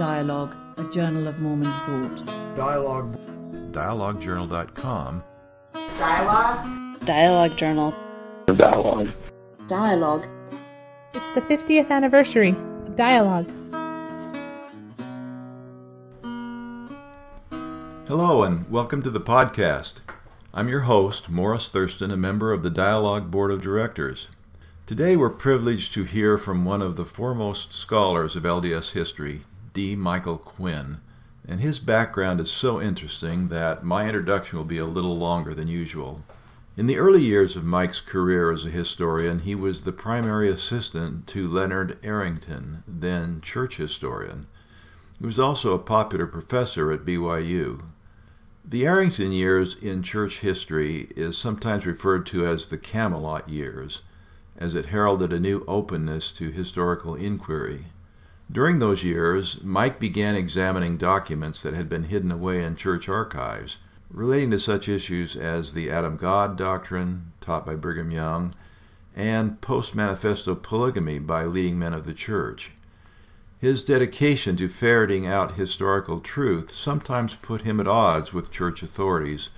Dialogue, a journal of Mormon thought. Dialogue. DialogueJournal.com. Dialogue. Dialogue Journal. Dialogue. Dialogue. It's the 50th anniversary of Dialogue. Hello, and welcome to the podcast. I'm your host, Morris Thurston, a member of the Dialogue Board of Directors. Today we're privileged to hear from one of the foremost scholars of LDS history, D. Michael Quinn. And his background is so interesting that my introduction will be a little longer than usual. In the early years of Mike's career as a historian, he was the primary assistant to Leonard Arrington, then church historian. He was also a popular professor at BYU. The Arrington years in church history is sometimes referred to as the Camelot years, as it heralded a new openness to historical inquiry. During those years, Mike began examining documents that had been hidden away in church archives, relating to such issues as the Adam God doctrine, taught by Brigham Young, and post manifesto polygamy by leading men of the church. His dedication to ferreting out historical truth sometimes put him at odds with church authorities,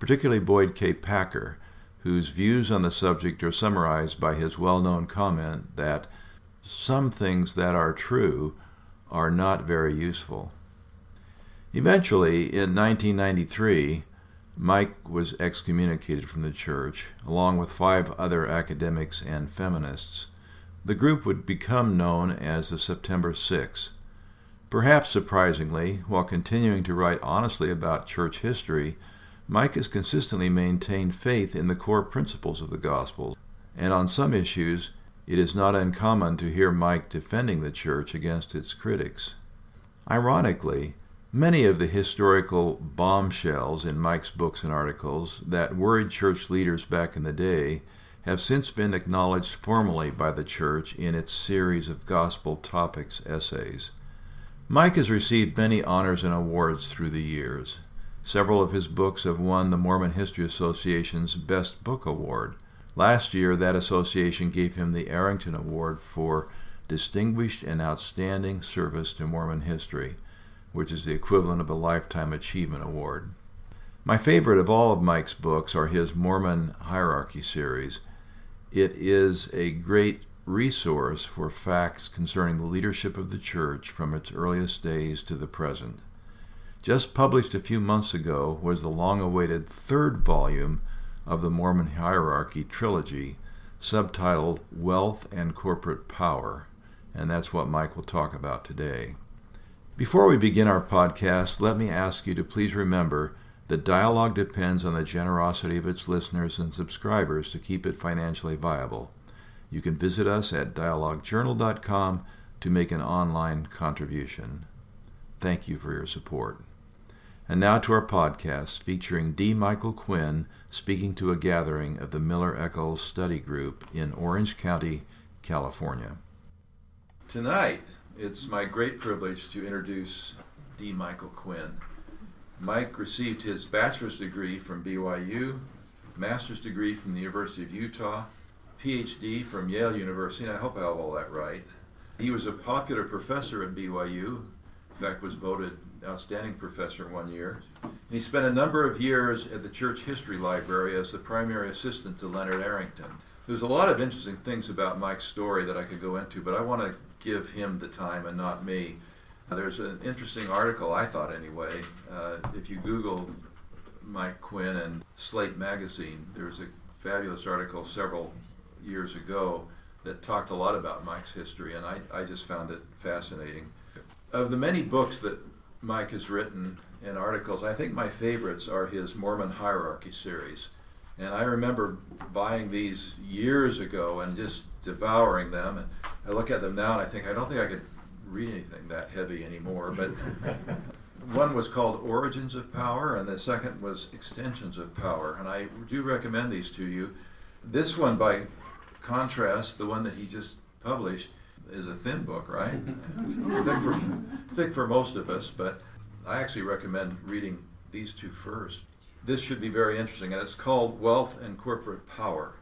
particularly Boyd K. Packer, whose views on the subject are summarized by his well known comment that some things that are true are not very useful. Eventually, in 1993, Mike was excommunicated from the church, along with five other academics and feminists. The group would become known as the September Six. Perhaps surprisingly, while continuing to write honestly about church history, Mike has consistently maintained faith in the core principles of the gospel, and on some issues, it is not uncommon to hear Mike defending the church against its critics. Ironically, many of the historical bombshells in Mike's books and articles that worried church leaders back in the day have since been acknowledged formally by the church in its series of gospel topics essays. Mike has received many honors and awards through the years. Several of his books have won the Mormon History Association's Best Book Award. Last year, that association gave him the Arrington Award for Distinguished and Outstanding Service to Mormon History, which is the equivalent of a Lifetime Achievement Award. My favorite of all of Mike's books are his Mormon Hierarchy series. It is a great resource for facts concerning the leadership of the church from its earliest days to the present. Just published a few months ago was the long awaited third volume of the Mormon Hierarchy trilogy, subtitled Wealth and Corporate Power, and that's what Mike will talk about today. Before we begin our podcast, let me ask you to please remember that dialogue depends on the generosity of its listeners and subscribers to keep it financially viable. You can visit us at dialoguejournal.com to make an online contribution. Thank you for your support. And now to our podcast featuring D. Michael Quinn speaking to a gathering of the Miller Eccles Study Group in Orange County, California. Tonight, it's my great privilege to introduce D. Michael Quinn. Mike received his bachelor's degree from BYU, master's degree from the University of Utah, PhD from Yale University, and I hope I have all that right. He was a popular professor at BYU, in fact, was voted outstanding professor one year. And he spent a number of years at the Church History Library as the primary assistant to Leonard Arrington. There's a lot of interesting things about Mike's story that I could go into, but I want to give him the time and not me. There's an interesting article, I thought anyway. Uh, if you Google Mike Quinn and Slate Magazine, there's a fabulous article several years ago that talked a lot about Mike's history, and I, I just found it fascinating. Of the many books that Mike has written and articles, I think my favorites are his Mormon Hierarchy series. And I remember buying these years ago and just devouring them. And I look at them now and I think, I don't think I could read anything that heavy anymore. But one was called Origins of Power, and the second was Extensions of Power. And I do recommend these to you. This one, by contrast, the one that he just published, is a thin book, right? thick, for, thick for most of us, but I actually recommend reading these two first. This should be very interesting, and it's called Wealth and Corporate Power.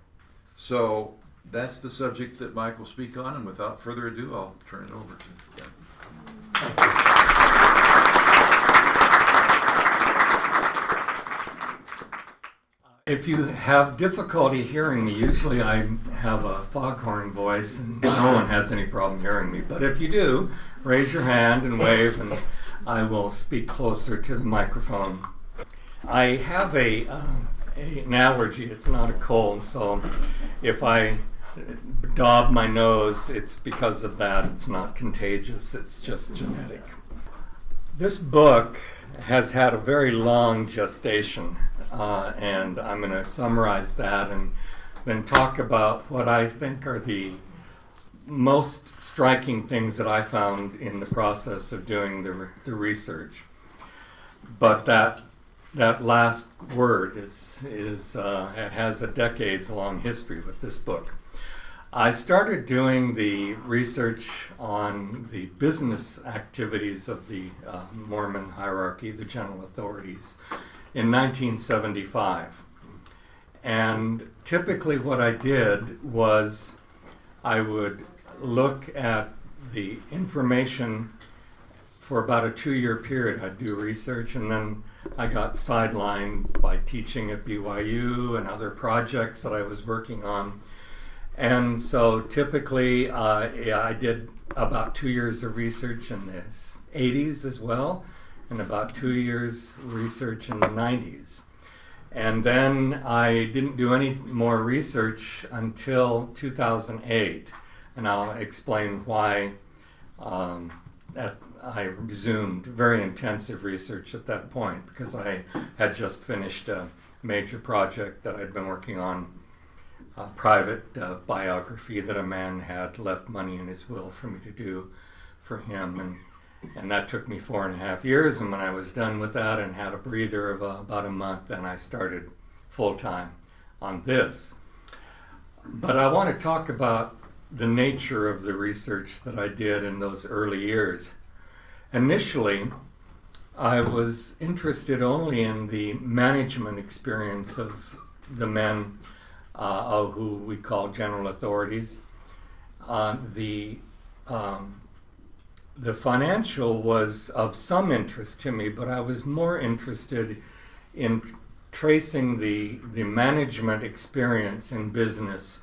So that's the subject that Mike will speak on, and without further ado, I'll turn it over to him. If you have difficulty hearing me, usually I have a foghorn voice and no one has any problem hearing me. But if you do, raise your hand and wave, and I will speak closer to the microphone. I have a, uh, a an allergy. It's not a cold, so if I daub my nose, it's because of that. It's not contagious. It's just genetic. This book has had a very long gestation uh, and I'm going to summarize that and then talk about what I think are the most striking things that I found in the process of doing the, the research. But that that last word is is uh, it has a decades long history with this book. I started doing the research on the business activities of the uh, Mormon hierarchy, the general authorities, in 1975. And typically, what I did was I would look at the information for about a two year period. I'd do research, and then I got sidelined by teaching at BYU and other projects that I was working on. And so typically, uh, I did about two years of research in the 80s as well and about two years research in the 90s. And then I didn't do any more research until 2008, and I'll explain why um, I resumed very intensive research at that point because I had just finished a major project that I'd been working on, a private uh, biography that a man had left money in his will for me to do for him. And and that took me four and a half years. And when I was done with that and had a breather of uh, about a month, then I started full time on this. But I want to talk about the nature of the research that I did in those early years. Initially, I was interested only in the management experience of the men uh, who we call general authorities. Uh, the um, the financial was of some interest to me, but I was more interested in tracing the, the management experience in business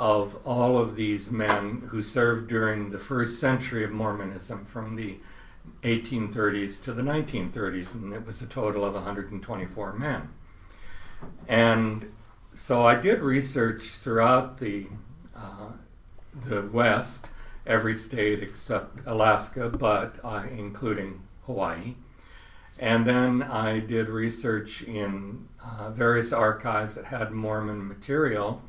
of all of these men who served during the first century of Mormonism from the 1830s to the 1930s, and it was a total of 124 men. And so I did research throughout the, uh, the West every state except Alaska, but uh, including Hawaii. And then I did research in uh, various archives that had Mormon material,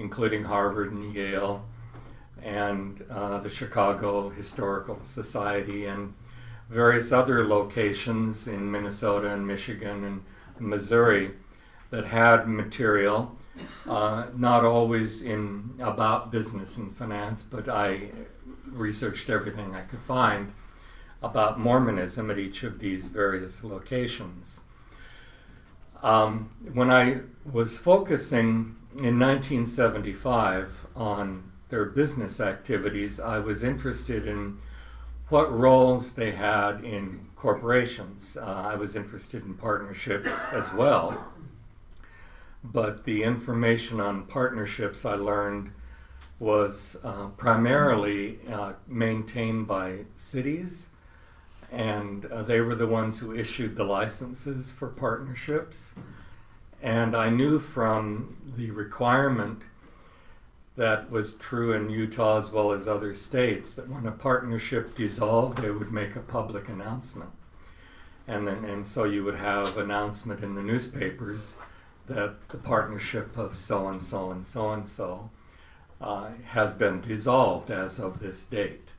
including Harvard and Yale, and uh, the Chicago Historical Society, and various other locations in Minnesota and Michigan and Missouri that had material uh, not always in about business and finance, but I researched everything I could find about Mormonism at each of these various locations. Um, when I was focusing in 1975 on their business activities, I was interested in what roles they had in corporations. Uh, I was interested in partnerships as well but the information on partnerships I learned was uh, primarily uh, maintained by cities, and uh, they were the ones who issued the licenses for partnerships. And I knew from the requirement that was true in Utah as well as other states that when a partnership dissolved, they would make a public announcement. And, then, and so you would have announcement in the newspapers that the partnership of so and so and so and so has been dissolved as of this date.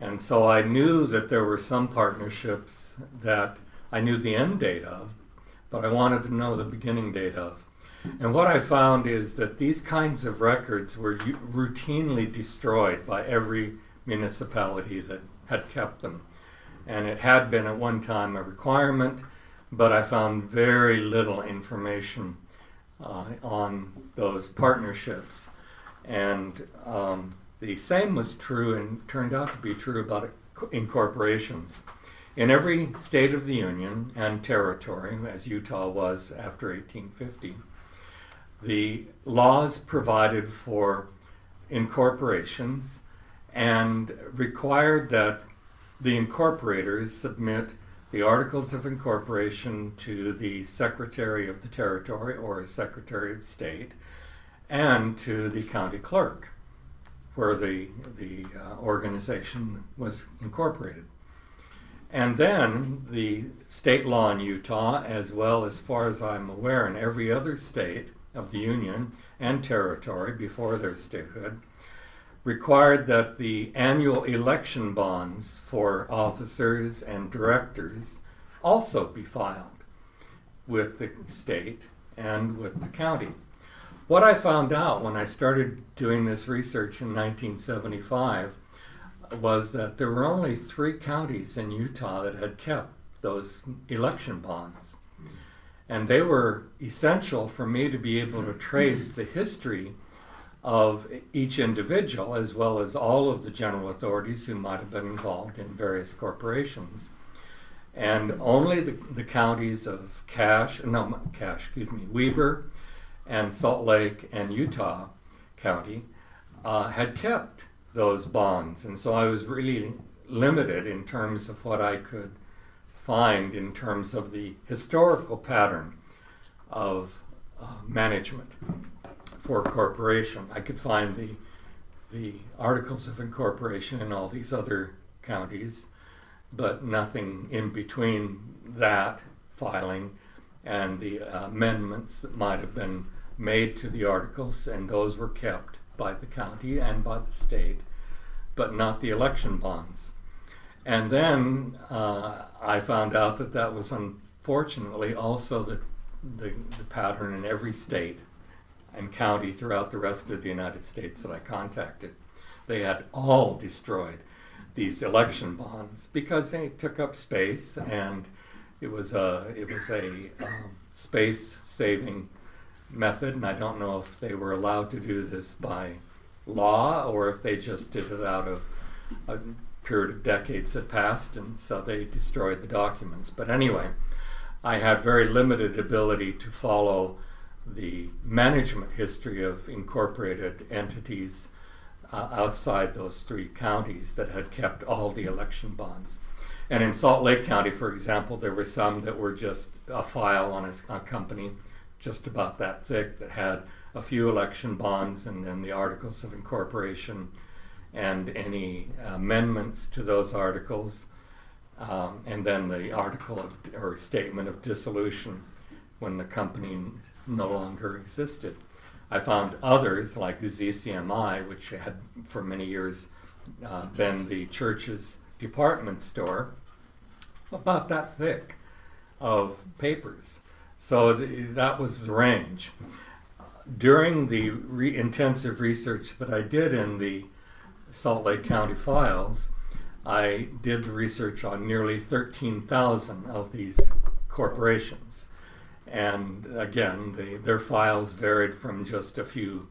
And so I knew that there were some partnerships that I knew the end date of, but I wanted to know the beginning date of. And what I found is that these kinds of records were routinely destroyed by every municipality that had kept them. And it had been at one time a requirement but I found very little information uh, on those partnerships. And um, the same was true and turned out to be true about incorporations. In every state of the Union and territory, as Utah was after 1850, the laws provided for incorporations and required that the incorporators submit the articles of incorporation to the Secretary of the Territory or Secretary of State and to the county clerk where the, the uh, organization was incorporated. And then the state law in Utah, as well as far as I'm aware, in every other state of the Union and territory before their statehood, required that the annual election bonds for officers and directors also be filed with the state and with the county. What I found out when I started doing this research in 1975 was that there were only three counties in Utah that had kept those election bonds. And they were essential for me to be able to trace the history of each individual as well as all of the general authorities who might have been involved in various corporations. And only the, the counties of Cache, no, Cache, excuse me, Weber and Salt Lake and Utah County uh, had kept those bonds. And so I was really limited in terms of what I could find in terms of the historical pattern of uh, management for corporation. I could find the the articles of incorporation in all these other counties, but nothing in between that filing and the uh, amendments that might have been made to the articles, and those were kept by the county and by the state, but not the election bonds. And then uh, I found out that that was unfortunately also the, the, the pattern in every state and county throughout the rest of the United States that I contacted. They had all destroyed these election bonds because they took up space and it was a it was a um, space saving method and I don't know if they were allowed to do this by law or if they just did it out of a period of decades that passed and so they destroyed the documents but anyway I had very limited ability to follow the management history of incorporated entities uh, outside those three counties that had kept all the election bonds. And in Salt Lake County, for example, there were some that were just a file on a, a company just about that thick that had a few election bonds and then the articles of incorporation and any amendments to those articles, um, and then the article of or statement of dissolution when the company no longer existed. I found others like ZCMI, which had for many years uh, been the church's department store, about that thick of papers. So th- that was the range. During the re- intensive research that I did in the Salt Lake County files, I did the research on nearly 13,000 of these corporations. And again, they, their files varied from just a few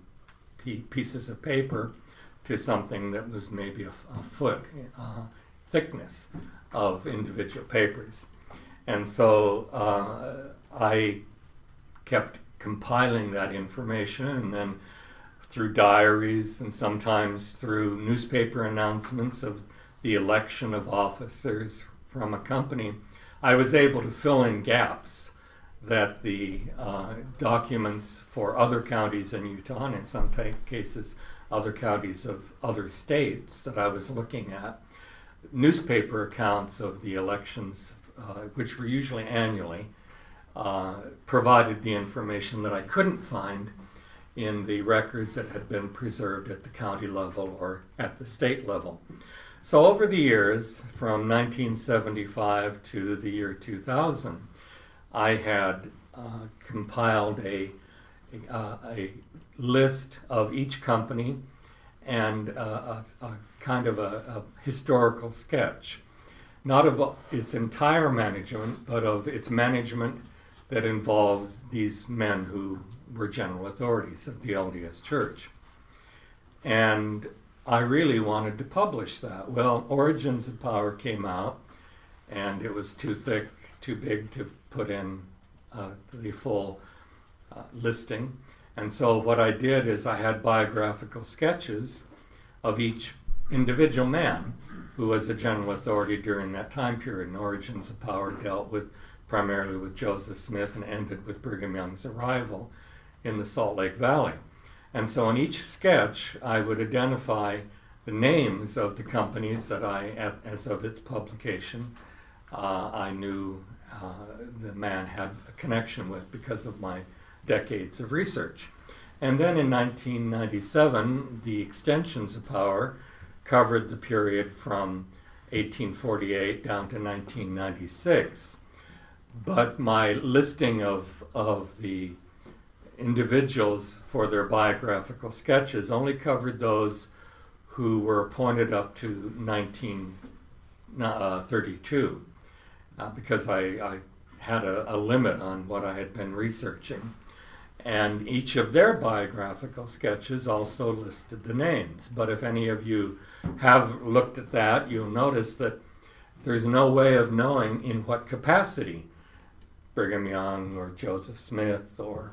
pieces of paper to something that was maybe a, a foot uh, thickness of individual papers. And so uh, I kept compiling that information and then through diaries and sometimes through newspaper announcements of the election of officers from a company, I was able to fill in gaps that the uh, documents for other counties in Utah, and in some t- cases other counties of other states that I was looking at, newspaper accounts of the elections, uh, which were usually annually, uh, provided the information that I couldn't find in the records that had been preserved at the county level or at the state level. So, over the years, from 1975 to the year 2000, I had uh, compiled a, a, a, list of each company and uh, a, a, kind of a, historical sketch, not of its entire management, but of its management that involved these men who were general authorities of the LDS Church. And I really wanted to publish that. Well, Origins of Power came out and it was too thick, too big to put in uh, the full uh, listing. And so what I did is I had biographical sketches of each individual man who was a general authority during that time period. And Origins of Power dealt with primarily with Joseph Smith and ended with Brigham Young's arrival in the Salt Lake Valley. And so in each sketch, I would identify the names of the companies that I, as of its publication, uh, I knew uh, the man had a connection with because of my decades of research. And then in 1997, the extensions of power covered the period from 1848 down to 1996. But my listing of, of the individuals for their biographical sketches only covered those who were appointed up to 1932 uh, because I, I had a, a, limit on what I had been researching. And each of their biographical sketches also listed the names. But if any of you have looked at that, you'll notice that there's no way of knowing in what capacity Brigham Young or Joseph Smith or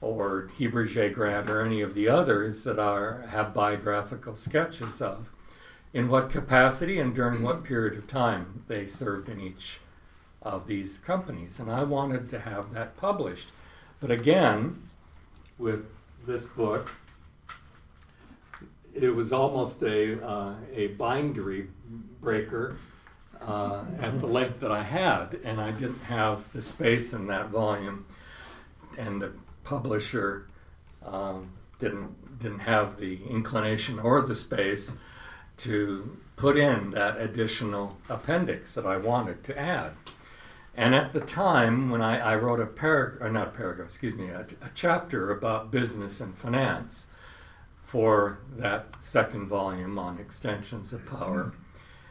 or Heber J. Grant or any of the others that are have biographical sketches of in what capacity and during what period of time they served in each of these companies. And I wanted to have that published. But again, with this book, it was almost a, uh, a bindery breaker uh, at the length that I had, and I didn't have the space in that volume, and the publisher um, didn't didn't have the inclination or the space to put in that additional appendix that I wanted to add. And at the time, when I, I wrote a paragraph, or not a paragraph, excuse me, a, a chapter about business and finance for that second volume on extensions of power,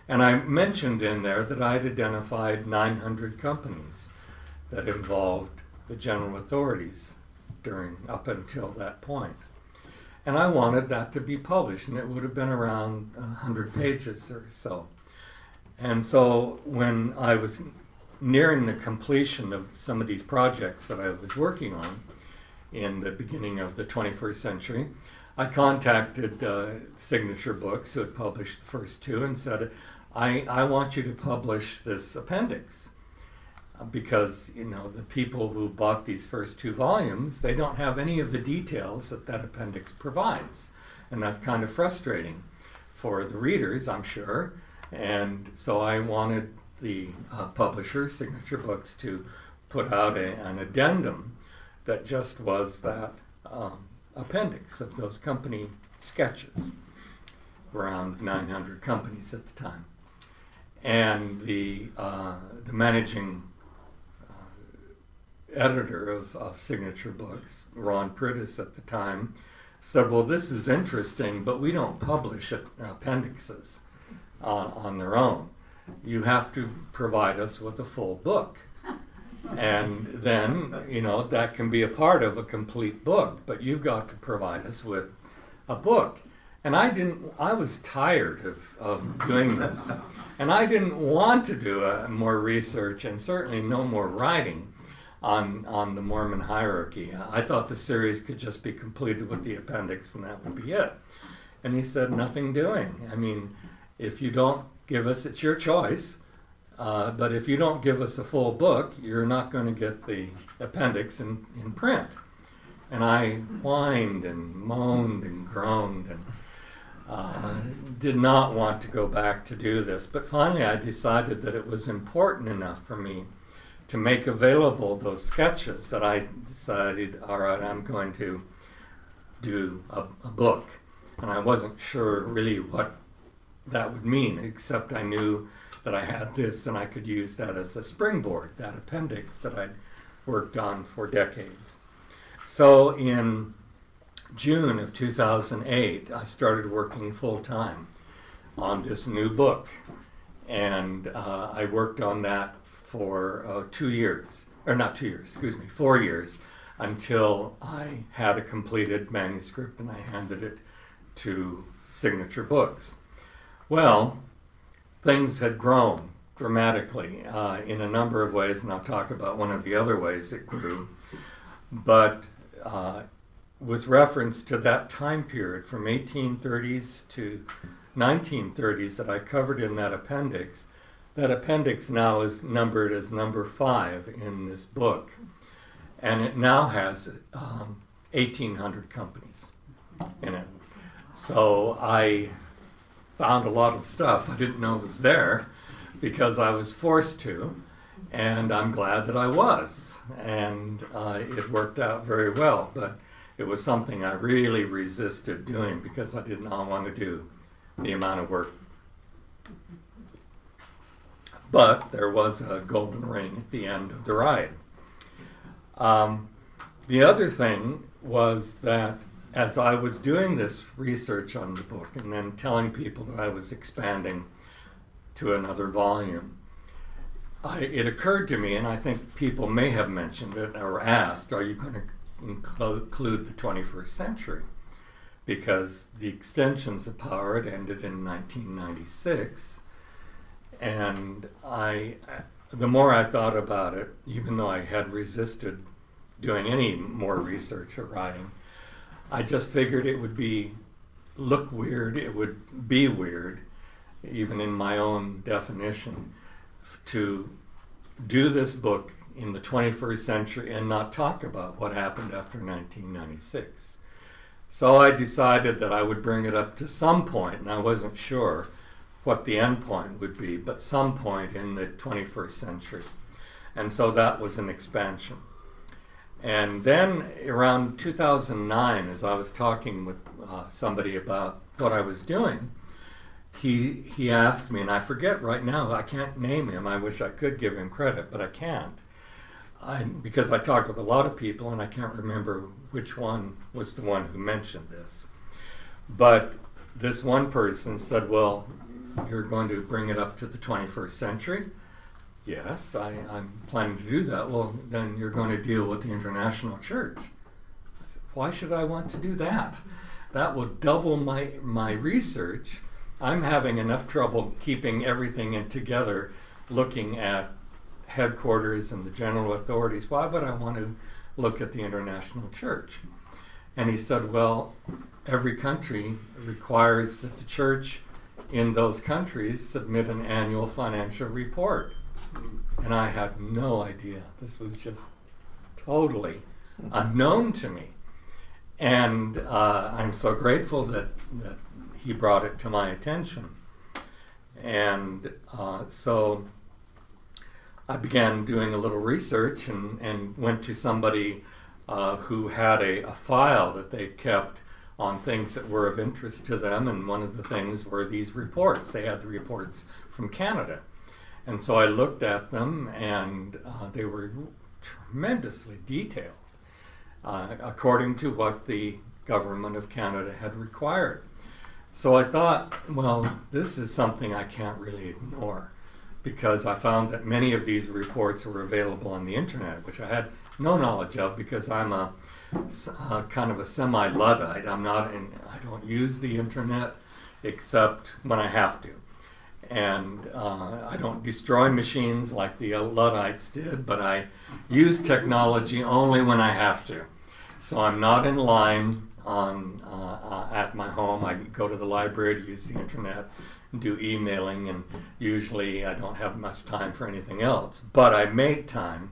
and I mentioned in there that I'd identified 900 companies that involved the general authorities during up until that point. And I wanted that to be published, and it would have been around 100 pages or so. And so when I was nearing the completion of some of these projects that I was working on in the beginning of the 21st century, I contacted uh, Signature Books, who had published the first two, and said, I, I want you to publish this appendix uh, because you know the people who bought these first two volumes they don't have any of the details that that appendix provides. And that's kind of frustrating for the readers i'm sure. And so i wanted the uh, publisher, Signature Books, to put out a, an addendum that just was that um, appendix of those company sketches, around 900 companies at the time. And the, uh, the managing uh, editor of, of Signature Books, Ron Priddis at the time, said, Well, this is interesting, but we don't publish appendixes on, on their own you have to provide us with a full book. And then, you know, that can be a part of a complete book, but you've got to provide us with a book. And I didn't, I was tired of, of doing this. And I didn't want to do a, more research and certainly no more writing on, on the Mormon hierarchy. I thought the series could just be completed with the appendix and that would be it. And he said, nothing doing. I mean, if you don't give us, it's your choice. Uh, but if you don't give us a full book, you're not going to get the appendix in, in print. And I whined and moaned and groaned and uh, did not want to go back to do this. But finally, I decided that it was important enough for me to make available those sketches that I decided, all right, I'm going to do a, a book. And I wasn't sure really what that would mean, except I knew that I had this and I could use that as a springboard, that appendix that I'd worked on for decades. So in June of 2008, I started working full time on this new book. And uh, I worked on that for uh, two years, or not two years, excuse me, four years, until I had a completed manuscript and I handed it to Signature Books. Well, things had grown dramatically uh, in a number of ways, and I'll talk about one of the other ways it grew. But uh, with reference to that time period from 1830s to 1930s that I covered in that appendix, that appendix now is numbered as number five in this book, and it now has um, 1,800 companies in it. So I found a lot of stuff I didn't know was there because I was forced to, and I'm glad that I was. And uh, it worked out very well, but it was something I really resisted doing because I did not want to do the amount of work. But there was a golden ring at the end of the ride. Um, the other thing was that as I was doing this research on the book and then telling people that I was expanding to another volume, I, it occurred to me, and I think people may have mentioned it or asked, are you going to include the 21st century? Because the extensions of power had ended in 1996. And I, the more I thought about it, even though I had resisted doing any more research or writing, I just figured it would be look weird, it would be weird, even in my own definition, to do this book in the 21st century and not talk about what happened after 1996. So I decided that I would bring it up to some point, and I wasn't sure what the end point would be, but some point in the 21st century. And so that was an expansion. And then around 2009, as I was talking with uh, somebody about what I was doing, he he asked me, and I forget right now. I can't name him. I wish I could give him credit, but I can't. I, because I talked with a lot of people, and I can't remember which one was the one who mentioned this. But this one person said, "Well, you're going to bring it up to the 21st century." Yes, I, I'm planning to do that. Well, then you're going to deal with the international church. I said, Why should I want to do that? That will double my my research I'm having enough trouble keeping everything in together, looking at headquarters and the general authorities. Why would I want to look at the international church? And he said, well, every country requires that the church in those countries submit an annual financial report. And I had no idea. This was just totally unknown to me. And uh, I'm so grateful that, that he brought it to my attention. And uh, so I began doing a little research and, and went to somebody uh, who had a, a, file that they kept on things that were of interest to them. And one of the things were these reports. They had the reports from Canada. And so I looked at them, and uh, they were tremendously detailed uh, according to what the government of Canada had required. So I thought, well, this is something I can't really ignore because I found that many of these reports were available on the internet, which I had no knowledge of because I'm a uh, kind of a semi Luddite. I'm not in, I don't use the internet except when I have to. And uh, I don't destroy machines like the Luddites did, but I use technology only when I have to. So I'm not in line on uh, uh, at my home. I go to the library to use the internet, do emailing, and usually I don't have much time for anything else. But I made time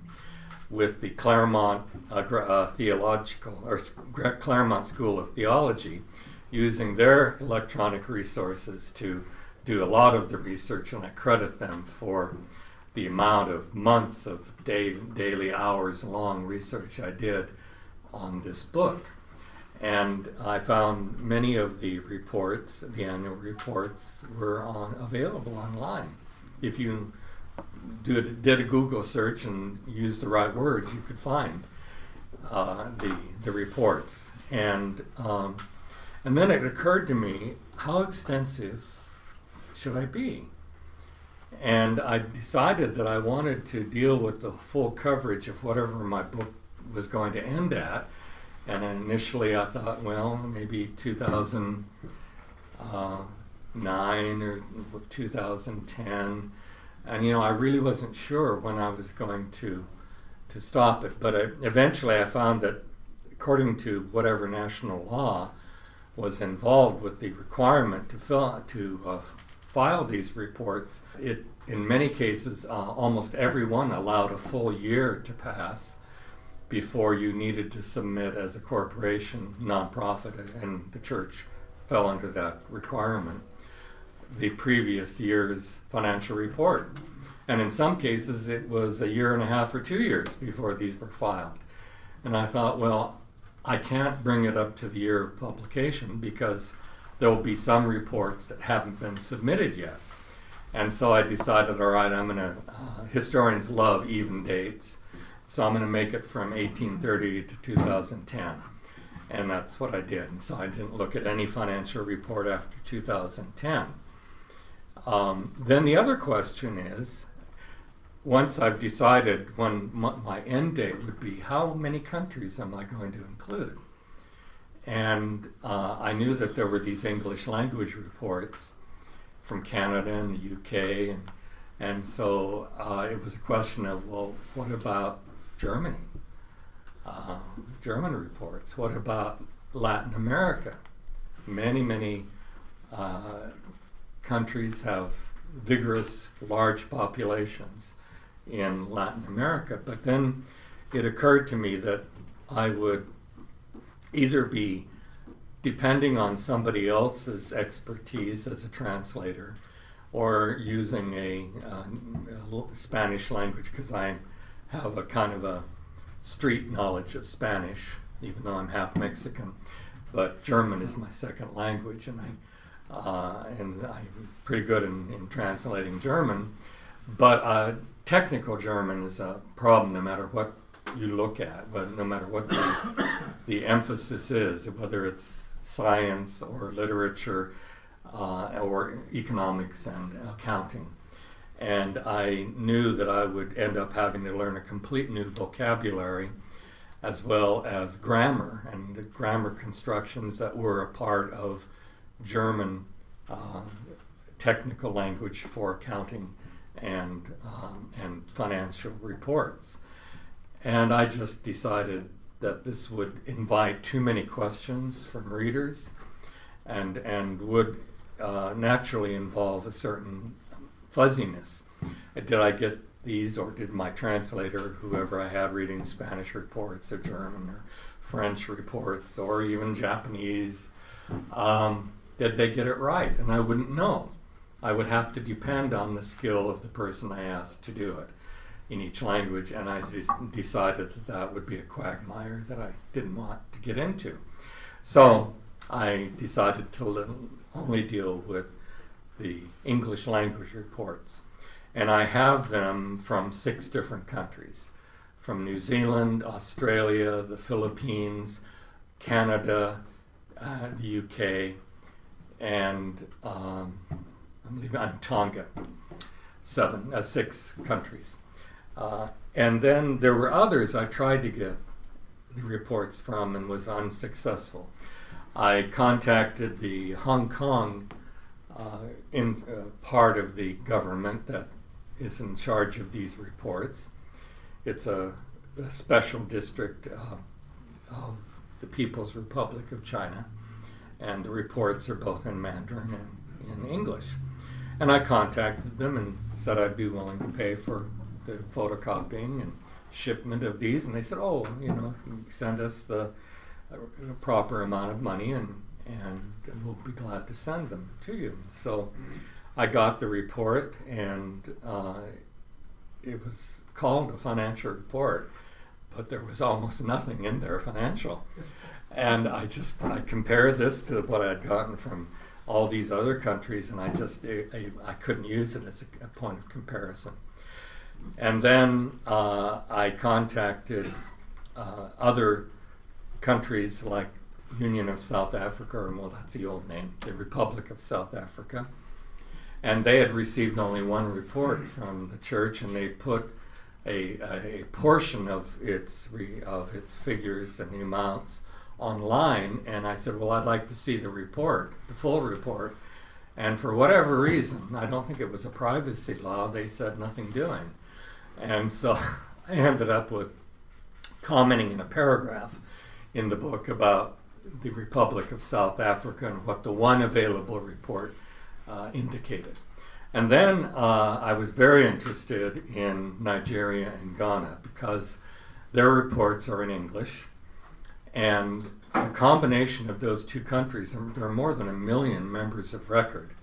with the Claremont uh, uh Theological or Claremont School of Theology, using their electronic resources to do a lot of the research, and I credit them for the amount of months of day, daily hours long research I did on this book. And I found many of the reports, the annual reports, were on available online. If you did, did a Google search and used the right words, you could find uh, the the reports. And um, and then it occurred to me, how extensive should I be? And I decided that I wanted to deal with the full coverage of whatever my book was going to end at and initially I thought, well, maybe 2009 or 2010. And you know, I really wasn't sure when I was going to to stop it, but I, eventually I found that according to whatever national law was involved with the requirement to fill to uh, file these reports, it in many cases uh, almost everyone allowed a full year to pass before you needed to submit as a corporation, nonprofit, and the church fell under that requirement the previous year's financial report. And in some cases, it was a year and a half or two years before these were filed. And I thought, well, I can't bring it up to the year of publication because there will be some reports that haven't been submitted yet. And so I decided, all right, I'm going to, uh, historians love even dates. So I'm going to make it from 1830 to 2010. And that's what I did. And so I didn't look at any financial report after 2010. Um, then the other question is once I've decided when my, end date would be, how many countries am I going to include? And uh, I knew that there were these English language reports from Canada and the UK, and, and so uh, it was a question of, well, what about Germany? Uh, German reports. What about Latin America? Many, many uh, countries have vigorous, large populations in Latin America. But then it occurred to me that I would either be depending on somebody else's expertise as a translator or using a, uh, Spanish language because I have a kind of a street knowledge of Spanish, even though I'm half Mexican. But German is my second language, and I uh, and I'm pretty good in, in translating German. But uh, technical German is a problem no matter what you look at, but no matter what the, the emphasis is, whether it's science or literature uh, or economics and accounting. And I knew that I would end up having to learn a complete new vocabulary as well as grammar and the grammar constructions that were a part of German uh, technical language for accounting and, um, and financial reports. And I just decided that this would invite too many questions from readers and, and would uh, naturally involve a certain fuzziness. Did I get these, or did my translator, whoever I had reading Spanish reports, or German, or French reports, or even Japanese, um, did they get it right? And I wouldn't know. I would have to depend on the skill of the person I asked to do it in each language, and I decided that that would be a quagmire that I didn't want to get into. So I decided to only deal with the English language reports. And I have them from six different countries from New Zealand, Australia, the Philippines, Canada, uh, the UK, and um, I'm on Tonga, seven, uh, six countries. Uh, and then there were others I tried to get the reports from and was unsuccessful. I contacted the Hong Kong uh, in uh, part of the government that is in charge of these reports. It's a, a special district uh, of the People's Republic of China, and the reports are both in Mandarin and in English. And I contacted them and said I'd be willing to pay for the photocopying and shipment of these, and they said, "Oh, you know, send us the uh, proper amount of money, and and we'll be glad to send them to you." So I got the report, and uh, it was called a financial report, but there was almost nothing in there financial. And I just I compared this to what I'd gotten from all these other countries, and I just I, I couldn't use it as a, a point of comparison. And then uh, I contacted uh, other countries like Union of South Africa, or well, that's the old name, the Republic of South Africa. And they had received only one report from the church, and they put a, a, portion of its re, of its figures and the amounts online. And I said, well, I'd like to see the report, the full report. And for whatever reason, I don't think it was a privacy law, they said nothing doing. And so I ended up with commenting in a paragraph in the book about the Republic of South Africa and what the one available report uh, indicated. And then uh, I was very interested in Nigeria and Ghana because their reports are in English. And the combination of those two countries, there are more than a million members of record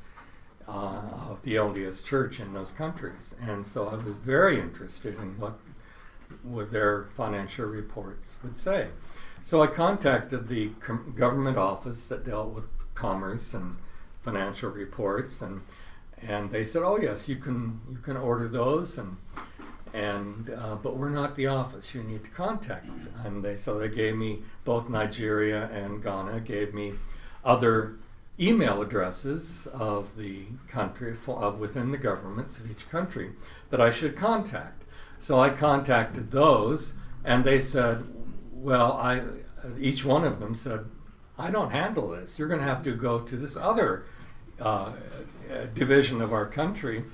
uh, of the LDS Church in those countries. And so I was very interested in what, what their financial reports would say. So I contacted the com- government office that dealt with commerce and financial reports, and and they said, "Oh yes, you can you can order those, and and uh, but we're not the office. You need to contact." And they so they gave me both Nigeria and Ghana gave me other email addresses of the country of within the governments of each country that I should contact. So I contacted those, and they said, "Well, I." Each one of them said, "I don't handle this. You're going to have to go to this other." Uh, division of our country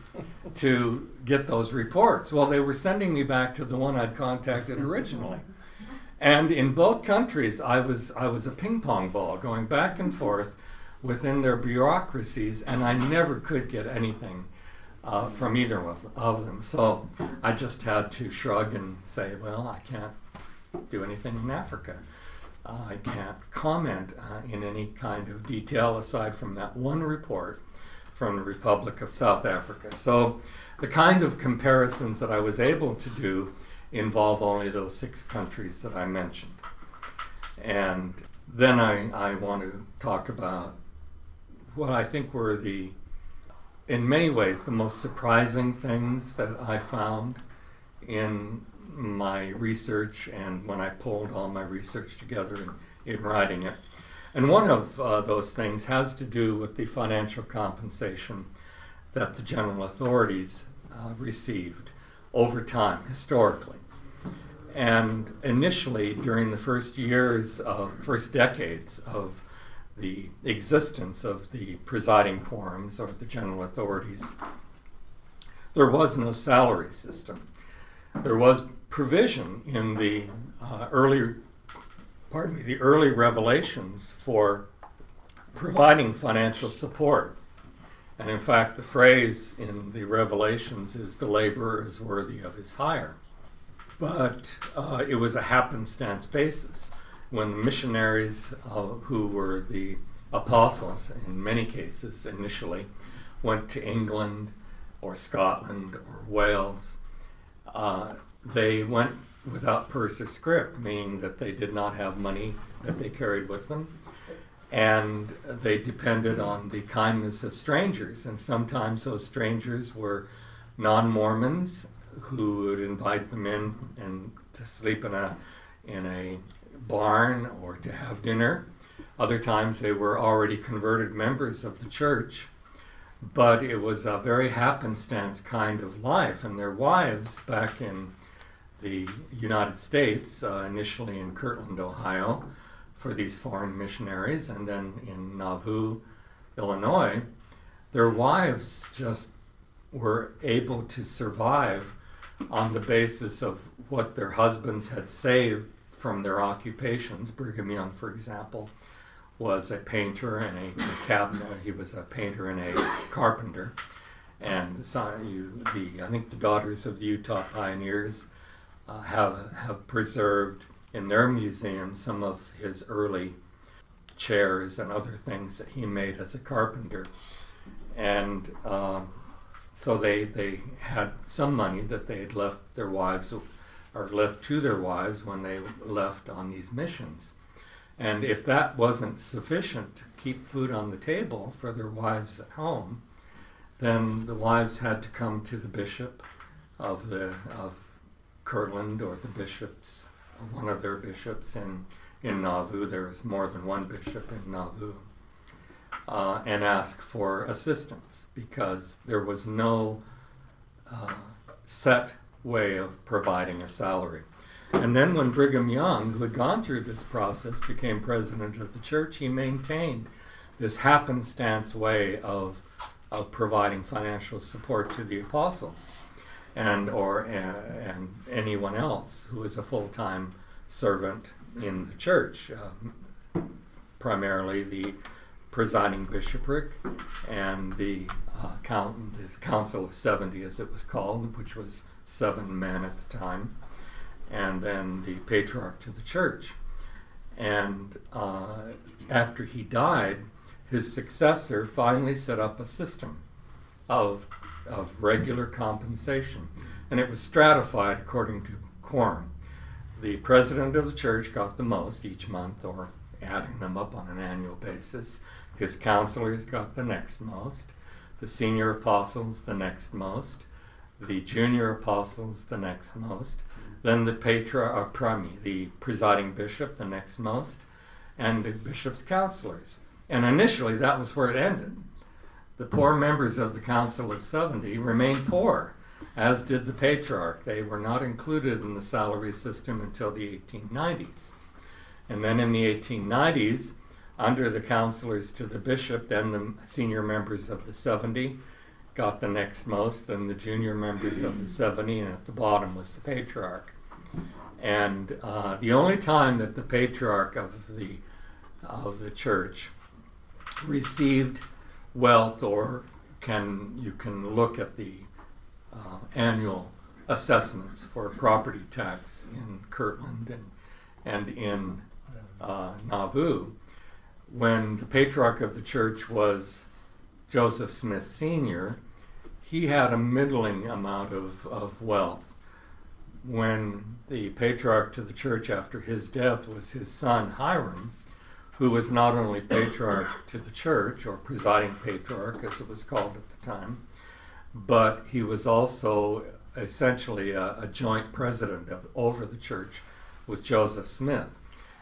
to get those reports. Well, they were sending me back to the one I'd contacted originally. And in both countries, I was, I was a ping pong ball going back and forth within their bureaucracies, and I never could get anything uh, from either of, of them. So I just had to shrug and say, well, I can't do anything in Africa. Uh, I can't comment uh, in any kind of detail aside from that one report from the Republic of South Africa. So the kind of comparisons that I was able to do involve only those six countries that I mentioned. And then I, I want to talk about what I think were the, in many ways, the most surprising things that I found in my research and when I pulled all my research together in, in writing it. And one of uh, those things has to do with the financial compensation that the general authorities uh, received over time, historically. And initially, during the first years of, first decades of the existence of the presiding quorums or the general authorities, there was no salary system. There was provision in the uh, early pardon me, the early revelations for providing financial support. And in fact, the phrase in the revelations is the laborer is worthy of his hire. But uh, it was a happenstance basis. When the missionaries, uh, who were the apostles in many cases initially, went to England or Scotland or Wales, uh, they went without purse or scrip, meaning that they did not have money that they carried with them. And they depended on the kindness of strangers. And sometimes those strangers were non Mormons who would invite them in and to sleep in a, in a barn or to have dinner. Other times they were already converted members of the church. But it was a very happenstance kind of life. And their wives back in the United States, uh, initially in Kirtland, Ohio, for these foreign missionaries, and then in Nauvoo, Illinois, their wives just were able to survive on the basis of what their husbands had saved from their occupations. Brigham Young, for example, was a painter and a, cabinet. He was a painter and a carpenter. And the, I think the Daughters of the Utah Pioneers uh, have have preserved in their museum some of his early chairs and other things that he made as a carpenter, and um, so they they had some money that they had left their wives or left to their wives when they left on these missions. And if that wasn't sufficient to keep food on the table for their wives at home, then the wives had to come to the bishop of the of Kirtland or the bishops, one of their bishops in, in Nauvoo, there was more than one bishop in Nauvoo, uh, and ask for assistance because there was no uh, set way of providing a salary. And then when Brigham Young, who had gone through this process, became president of the church, he maintained this happenstance way of, of providing financial support to the apostles and or uh, and anyone else who is a full-time servant in the church, uh, primarily the presiding bishopric and the, uh, count, council of 70 as it was called which was seven men at the time and then the patriarch to the church. And uh, after he died his successor finally set up a system of, of regular compensation and it was stratified according to quorum the president of the church got the most each month or adding them up on an annual basis his counselors got the next most, the senior apostles the next most, the junior apostles the next most, then the patriarch, uh, primi, the presiding bishop the next most, and the bishop's counselors. And initially that was where it ended. The poor members of the Council of 70 remained poor, as did the patriarch. They were not included in the salary system until the 1890s. And then in the 1890s, under the counselors to the bishop, then the senior members of the 70 got the next most, and the junior members of the 70, and at the bottom was the patriarch. And uh, the only time that the patriarch of the of the church received wealth, or can you can look at the uh, annual assessments for property tax in Kirtland and and in uh, Nauvoo, when the patriarch of the church was Joseph Smith Sr., he had a middling amount of, of wealth. When the patriarch to the church after his death was his son Hyrum, who was not only patriarch to the church, or presiding patriarch as it was called at the time, but he was also essentially a, a joint president of, over the church with Joseph Smith.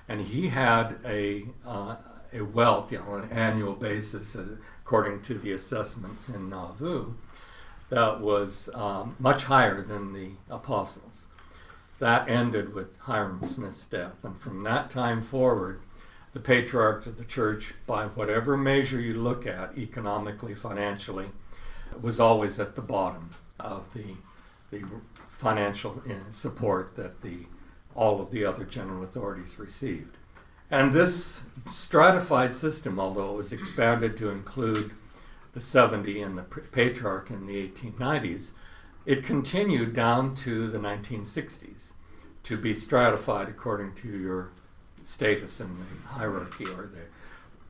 And he had a, uh, a wealth you know, on an annual basis, uh, according to the assessments in Nauvoo, that was um, much higher than the apostles. That ended with Hyrum Smith's death. And from that time forward, the patriarch of the church, by whatever measure you look at, economically, financially, was always at the bottom of the, the financial uh, support that the, all of the other general authorities received. And this stratified system, although it was expanded to include the 70 and the patriarch in the 1890s, it continued down to the 1960s to be stratified according to your status in the hierarchy or the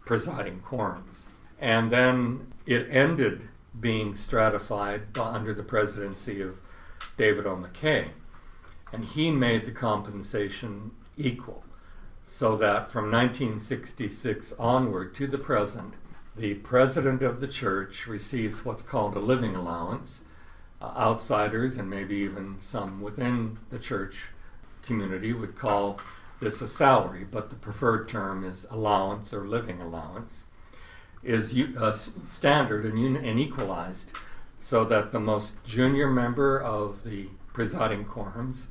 presiding quorums. And then it ended being stratified under the presidency of David O. McKay. And he made the compensation equal so that from 1966 onward to the present, the president of the church receives what's called a living allowance. Uh, outsiders and maybe even some within the church community would call this a salary, but the preferred term is allowance or living allowance, is uh, standard and, un- and equalized so that the most junior member of the presiding quorums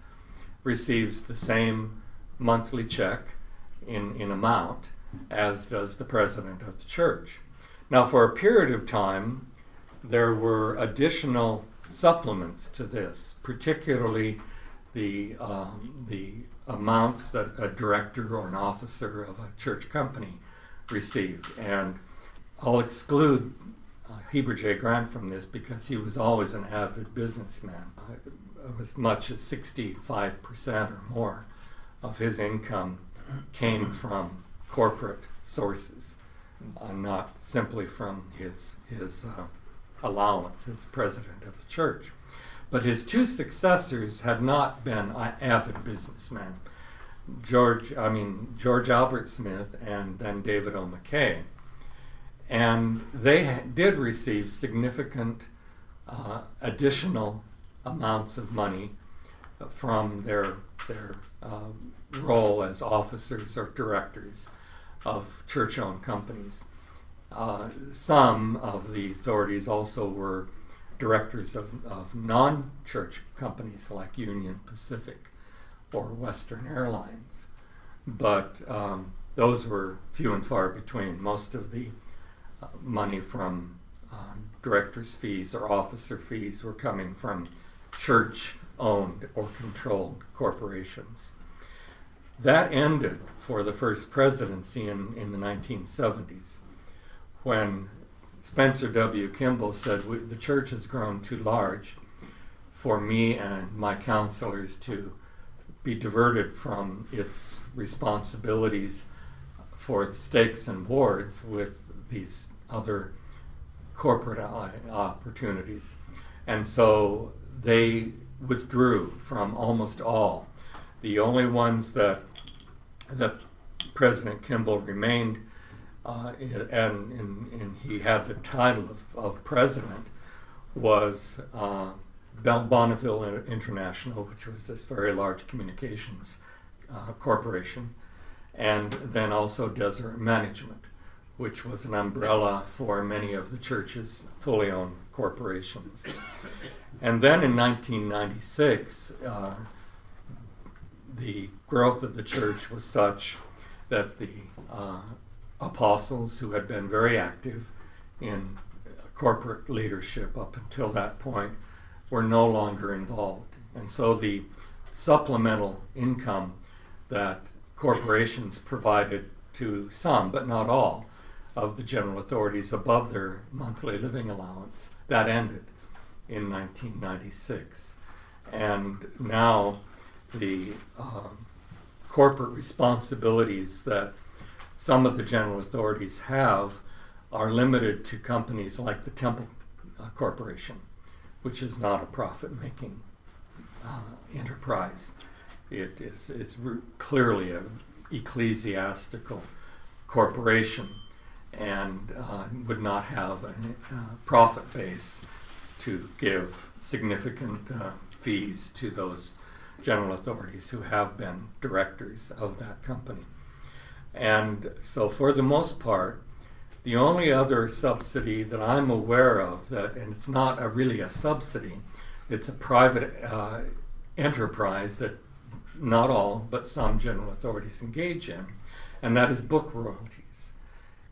receives the same monthly check in, in amount as does the president of the church. Now, for a period of time, there were additional supplements to this, particularly the, um, the amounts that a director or an officer of a church company received. And I'll exclude uh, Heber J. Grant from this because he was always an avid businessman. Uh, as much as 65% or more of his income came from corporate sources, uh, not simply from his, his uh, allowance as president of the church. But his two successors had not been avid businessmen. George, I mean George Albert Smith, and then David O. McKay, and they ha- did receive significant uh, additional amounts of money from their their uh, role as officers or directors of church owned companies. Uh, some of the authorities also were directors of, of non church companies like Union Pacific or Western Airlines. But um, those were few and far between. Most of the uh, money from uh, directors' fees or officer fees were coming from church owned or controlled corporations. That ended for the first presidency in, in the 1970s when Spencer W. Kimball said, The church has grown too large for me and my counselors to be diverted from its responsibilities for stakes and boards with these other corporate opportunities. And so they withdrew from almost all. The only ones that that President Kimball remained, uh, and, and, and, he had the title of, of president, was uh, Bonneville International, which was this very large communications uh, corporation, and then also Deseret Management, which was an umbrella for many of the church's fully owned corporations. And then in 1996, uh, the growth of the church was such that the uh, apostles, who had been very active in corporate leadership up until that point, were no longer involved. And so the supplemental income that corporations provided to some, but not all, of the general authorities above their monthly living allowance, that ended in 1996. And now the um, corporate responsibilities that some of the general authorities have are limited to companies like the Temple uh, Corporation, which is not a profit making uh, enterprise. It is it's clearly an ecclesiastical corporation and uh, would not have a, a, profit base to give significant uh, fees to those general authorities who have been directors of that company. And so, for the most part, the only other subsidy that I'm aware of that, and it's not a, really a subsidy, it's a private uh, enterprise that not all, but some general authorities engage in, and that is book royalties.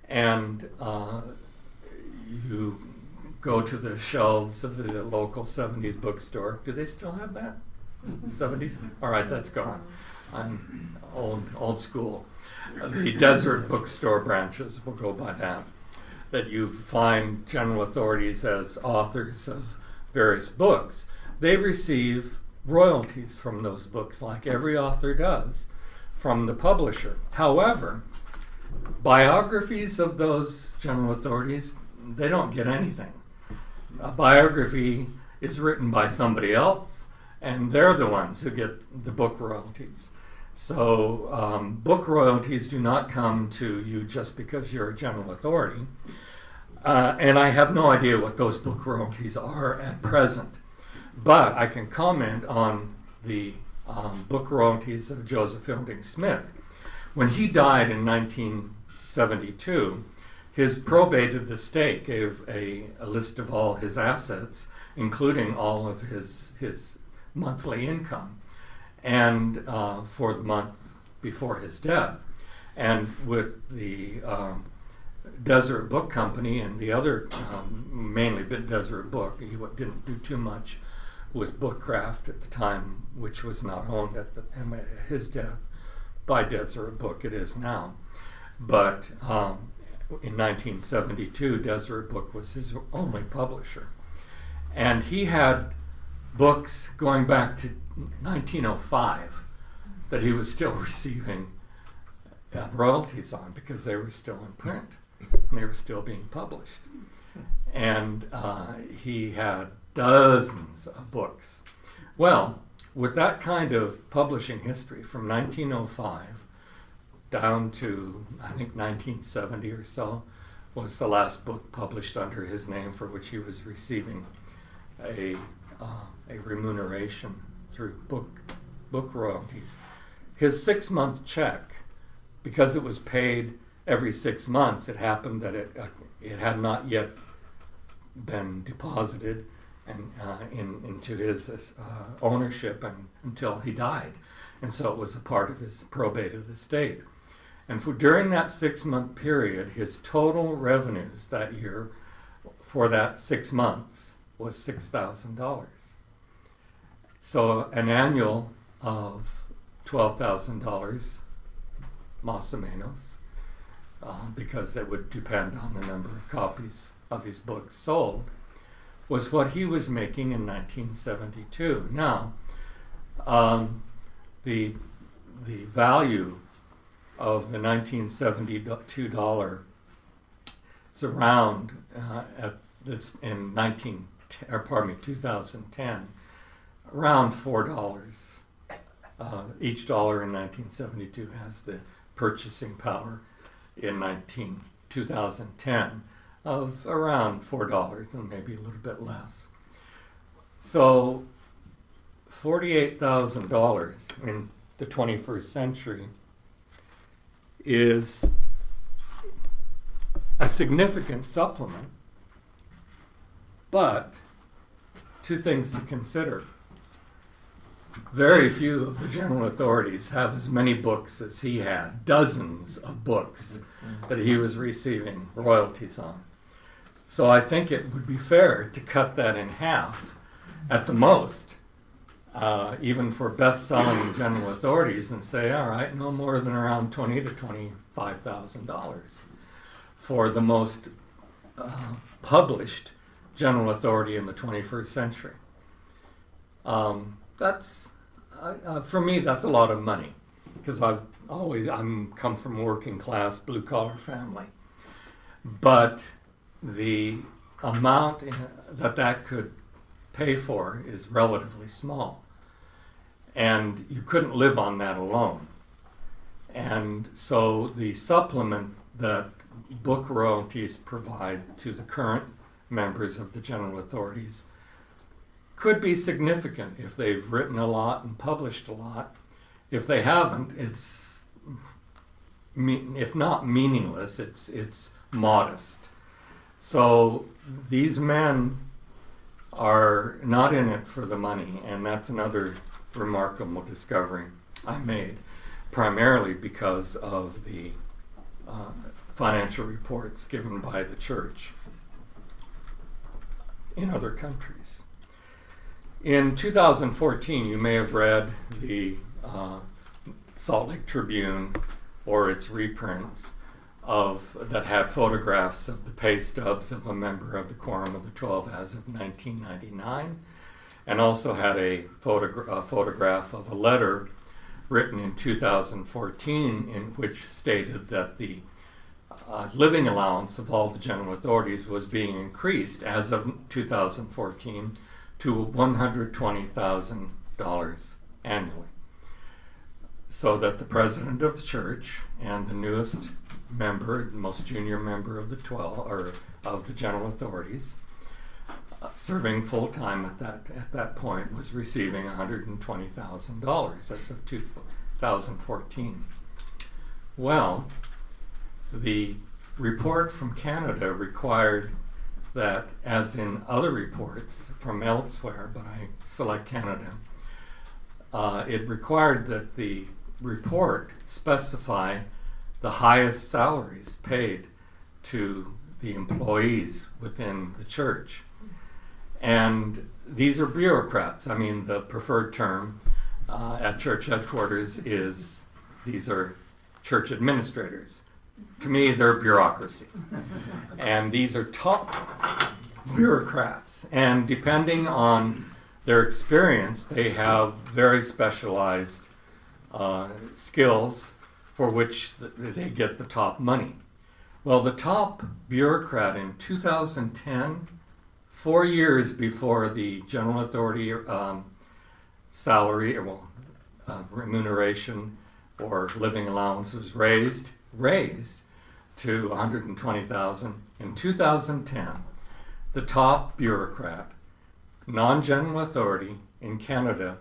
And uh, you go to the shelves of the local 70s bookstore. Do they still have that? 70s? All right, that's gone. I'm old, old school. The Deseret bookstore branches will go by that. That you find general authorities as authors of various books. They receive royalties from those books, like every author does, from the publisher. However, biographies of those general authorities, they don't get anything. A biography is written by somebody else and they're the ones who get the book royalties. So, um, book royalties do not come to you just because you're a general authority. Uh, and I have no idea what those book royalties are at present. But I can comment on the um, book royalties of Joseph Fielding Smith. When he died in 1972, his probated estate gave a, a list of all his assets, including all of his, his monthly income, and uh, for the month before his death. And with the um, Deseret Book Company and the other, um, mainly Deseret Book, he didn't do too much with Bookcraft at the time, which was not owned at the, at his death by Deseret Book. It is now. But um, in 1972, Deseret Book was his only publisher. And he had books going back to 1905 that he was still receiving uh, royalties on because they were still in print and they were still being published. And uh, he had dozens of books. Well, with that kind of publishing history from 1905 down to I think 1970 or so was the last book published under his name for which he was receiving a uh, a remuneration through book book royalties. His six month check, because it was paid every six months, it happened that it uh, it had not yet been deposited and uh, in, into his uh, ownership and, until he died, and so it was a part of his probated estate. And for during that six month period, his total revenues that year for that six months was $6,000. So an annual of $12,000 más o menos, uh, because it would depend on the number of copies of his books sold, was what he was making in 1972. Now, um, the, the value of the 1972 dollar is around uh, at this in 19 or pardon me 2010 around four dollars. Uh, each dollar in 1972 has the purchasing power in 19 2010 of around four dollars and maybe a little bit less. So forty-eight thousand dollars in the 21st century is a significant supplement, but two things to consider. Very few of the general authorities have as many books as he had, dozens of books that he was receiving royalties on. So I think it would be fair to cut that in half at the most, uh, even for best-selling general authorities, and say, all right, no more than around twenty to twenty-five thousand dollars for the most uh, published general authority in the 21st century. Um, that's uh, uh, for me. That's a lot of money because I've always I'm come from working class blue collar family, but the amount in, that that could pay for is relatively small, and you couldn't live on that alone. And so the supplement that book royalties provide to the current members of the general authorities could be significant if they've written a lot and published a lot. If they haven't, it's if not meaningless, it's it's modest. So these men are not in it for the money, and that's another remarkable discovery I made, primarily because of the uh, financial reports given by the church in other countries. In 2014, you may have read the uh, Salt Lake Tribune or its reprints of that had photographs of the pay stubs of a member of the Quorum of the Twelve as of 1999, and also had a, photogra- a photograph of a letter written in 2014 in which stated that the uh, living allowance of all the general authorities was being increased as of 2014 to $120,000 annually. So that the president of the church and the newest member, most junior member of the 12 or of the general authorities, uh, serving full time at that at that point was receiving $120,000 as of 2014. Well, the report from Canada required that, as in other reports from elsewhere, but I select Canada, uh, it required that the report specify the highest salaries paid to the employees within the church. And these are bureaucrats. I mean, the preferred term uh, at church headquarters is these are church administrators to me, they're bureaucracy. and these are top bureaucrats. And depending on their experience, they have very specialized uh, skills for which they get the top money. Well, the top bureaucrat in 2010, four years before the general authority um, salary, or well, uh, remuneration or living allowance was raised, raised to 120,000 in 2010. The top bureaucrat, non-general authority in Canada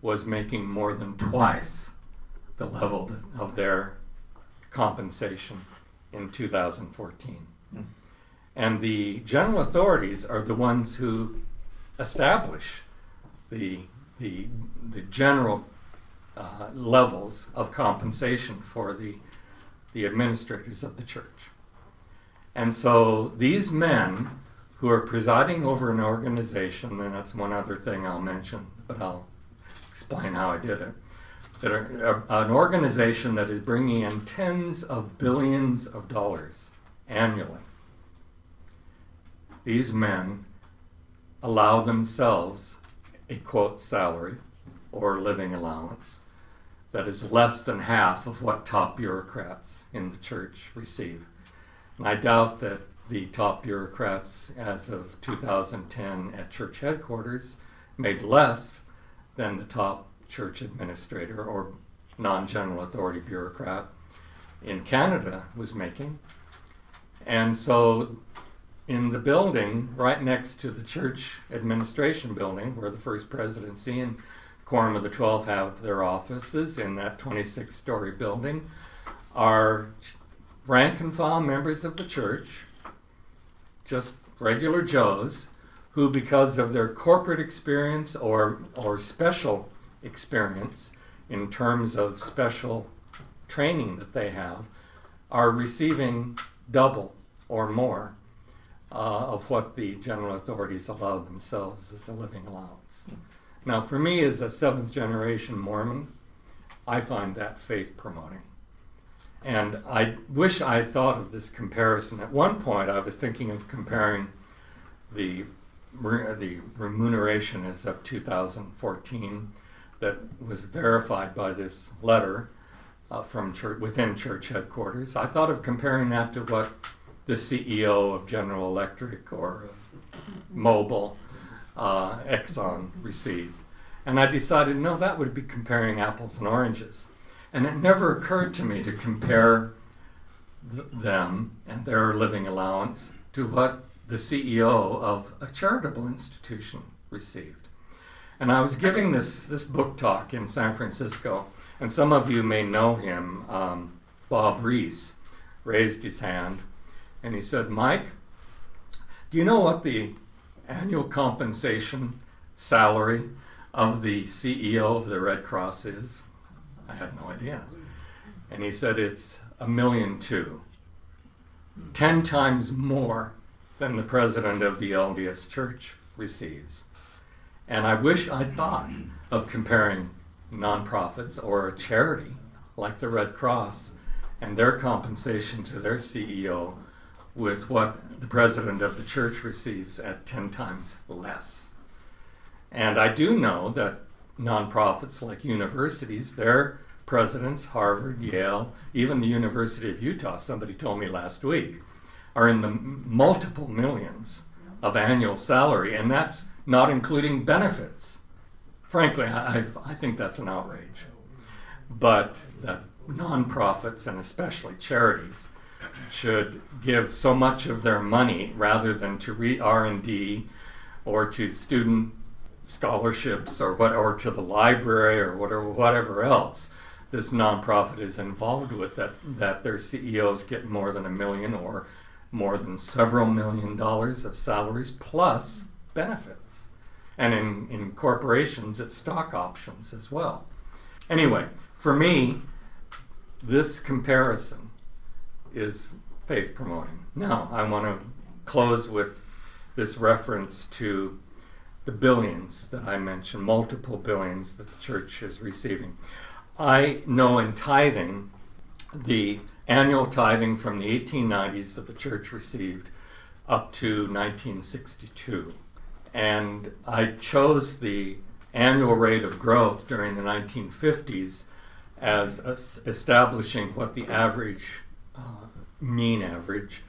was making more than twice the level of their compensation in 2014. Mm. And the general authorities are the ones who establish the, the, the general uh, levels of compensation for the the administrators of the church. And so these men who are presiding over an organization, and that's one other thing I'll mention, but I'll explain how I did it. That are, uh, an organization that is bringing in tens of billions of dollars annually. These men allow themselves a quote salary or living allowance that is less than half of what top bureaucrats in the church receive. And I doubt that the top bureaucrats as of 2010 at church headquarters made less than the top church administrator or non general authority bureaucrat in Canada was making. And so in the building right next to the church administration building where the first presidency and quorum of the 12 have their offices in that 26 story building are rank and file members of the church just regular joes who because of their corporate experience or or special experience in terms of special training that they have are receiving double or more uh, of what the general authorities allow themselves as a living allowance. Now, for me, as a seventh generation Mormon, I find that faith promoting. And I wish I had thought of this comparison. At one point, I was thinking of comparing the, the remuneration as of 2014 that was verified by this letter uh, from church, within church headquarters. I thought of comparing that to what the CEO of General Electric or Mobil, uh, Exxon received. And I decided, no, that would be comparing apples and oranges. And it never occurred to me to compare th- them and their living allowance to what the CEO of a charitable institution received. And I was giving this, this book talk in San Francisco, and some of you may know him. Um, Bob Rees raised his hand and he said, Mike, do you know what the annual compensation salary of the CEO of the Red Cross is? I had no idea. And he said, it's a million two. Ten times more than the president of the LDS Church receives. And I wish I'd thought of comparing nonprofits or a charity like the Red Cross and their compensation to their CEO with what the president of the church receives at 10 times less. And I do know that nonprofits like universities, their presidents, Harvard, Yale, even the University of Utah, somebody told me last week, are in the multiple millions of annual salary, and that's not including benefits. Frankly, I, I think that's an outrage. But that nonprofits and especially charities should give so much of their money rather than to re R&D or to student scholarships or what or to the library or whatever whatever else this nonprofit is involved with that that their CEOs get more than a million or more than several million dollars of salaries plus benefits. And in, in corporations, it's stock options as well. Anyway, for me, this comparison is faith promoting. Now, I want to close with this reference to the billions that I mentioned, multiple billions that the church is receiving. I know in tithing, the annual tithing from the 1890s that the church received up to 1962. And I chose the annual rate of growth during the 1950s as establishing what the average uh, mean average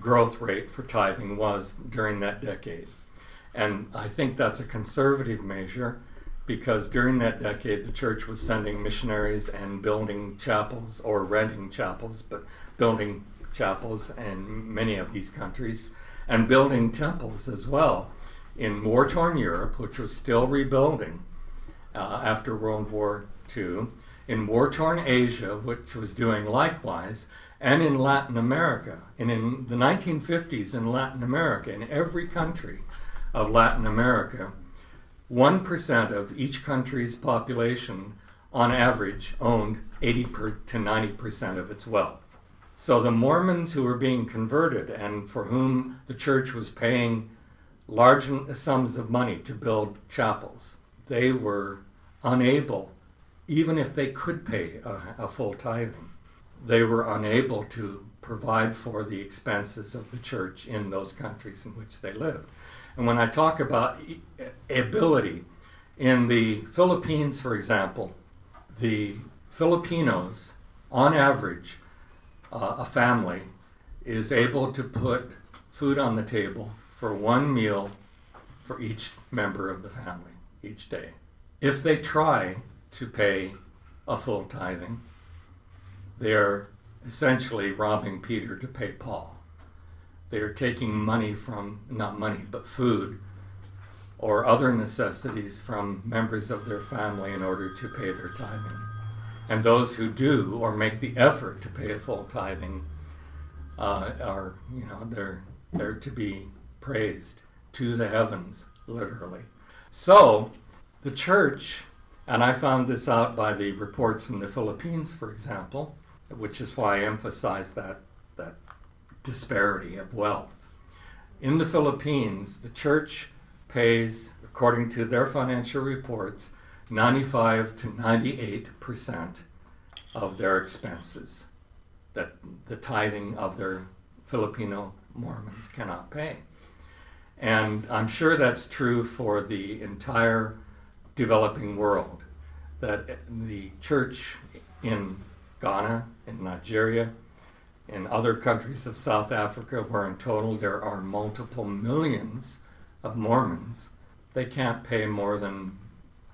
growth rate for tithing was during that decade. And I think that's a conservative measure because during that decade the church was sending missionaries and building chapels or renting chapels, but building chapels in many of these countries and building temples as well in war torn Europe, which was still rebuilding uh, after World War II, in war torn Asia, which was doing likewise, and in Latin America. And in the 1950s in Latin America, in every country of Latin America, 1% of each country's population, on average, owned 80 per, to 90% of its wealth. So the Mormons who were being converted and for whom the church was paying large sums of money to build chapels, they were unable, even if they could pay a, a full tithing, they were unable to provide for the expenses of the church in those countries in which they lived. And when I talk about ability, in the Philippines, for example, the Filipinos, on average, uh, a family is able to put food on the table for one meal for each member of the family each day. If they try to pay a full tithing, they're essentially robbing Peter to pay Paul. They are taking money from, not money, but food or other necessities from members of their family in order to pay their tithing. And those who do or make the effort to pay a full tithing uh, are, you know, they're, they're to be praised to the heavens, literally. So, the church, and I found this out by the reports in the Philippines, for example, which is why I emphasize that, that disparity of wealth. In the Philippines, the church pays, according to their financial reports, 95 to 98 percent of their expenses that the tithing of their Filipino Mormons cannot pay. And I'm sure that's true for the entire developing world, that the church in Ghana, in Nigeria, in other countries of South Africa, where in total there are multiple millions of Mormons, they can't pay more than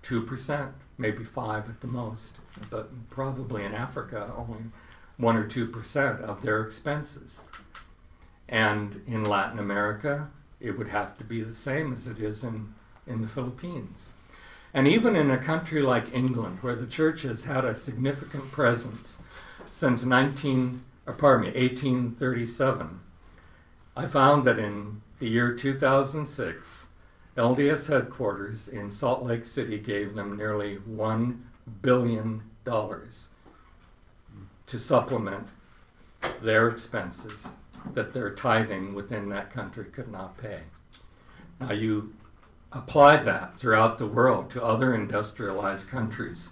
2%, maybe 5 at the most, but probably in Africa only 1 or 2% of their expenses. And in Latin America, it would have to be the same as it is in, in the Philippines. And even in a country like England, where the church has had a significant presence since 19, or pardon me, 1837, I found that in the year 2006, LDS headquarters in Salt Lake City gave them nearly $1 billion to supplement their expenses that their tithing within that country could not pay. Now, you apply that throughout the world to other industrialized countries,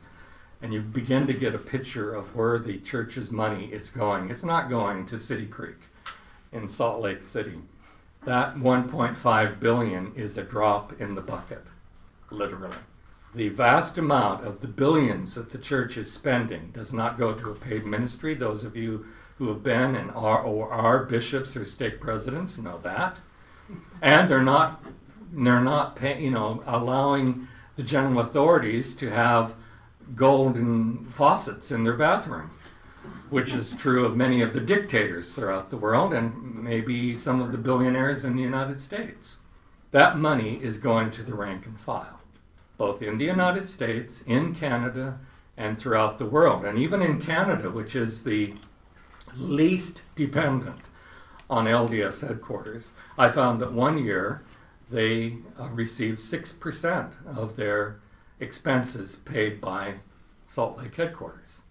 and you begin to get a picture of where the church's money is going. It's not going to City Creek in Salt Lake City. That 1.5 billion is a drop in the bucket, literally. The vast amount of the billions that the church is spending does not go to a paid ministry. Those of you who have been and are or are bishops or stake presidents know that. And they're not they're not pay, you know allowing the general authorities to have golden faucets in their bathroom which is true of many of the dictators throughout the world and maybe some of the billionaires in the United States. That money is going to the rank and file, both in the United States, in Canada, and throughout the world. And even in Canada, which is the least dependent on LDS headquarters, I found that one year they uh, received 6% of their expenses paid by Salt Lake headquarters.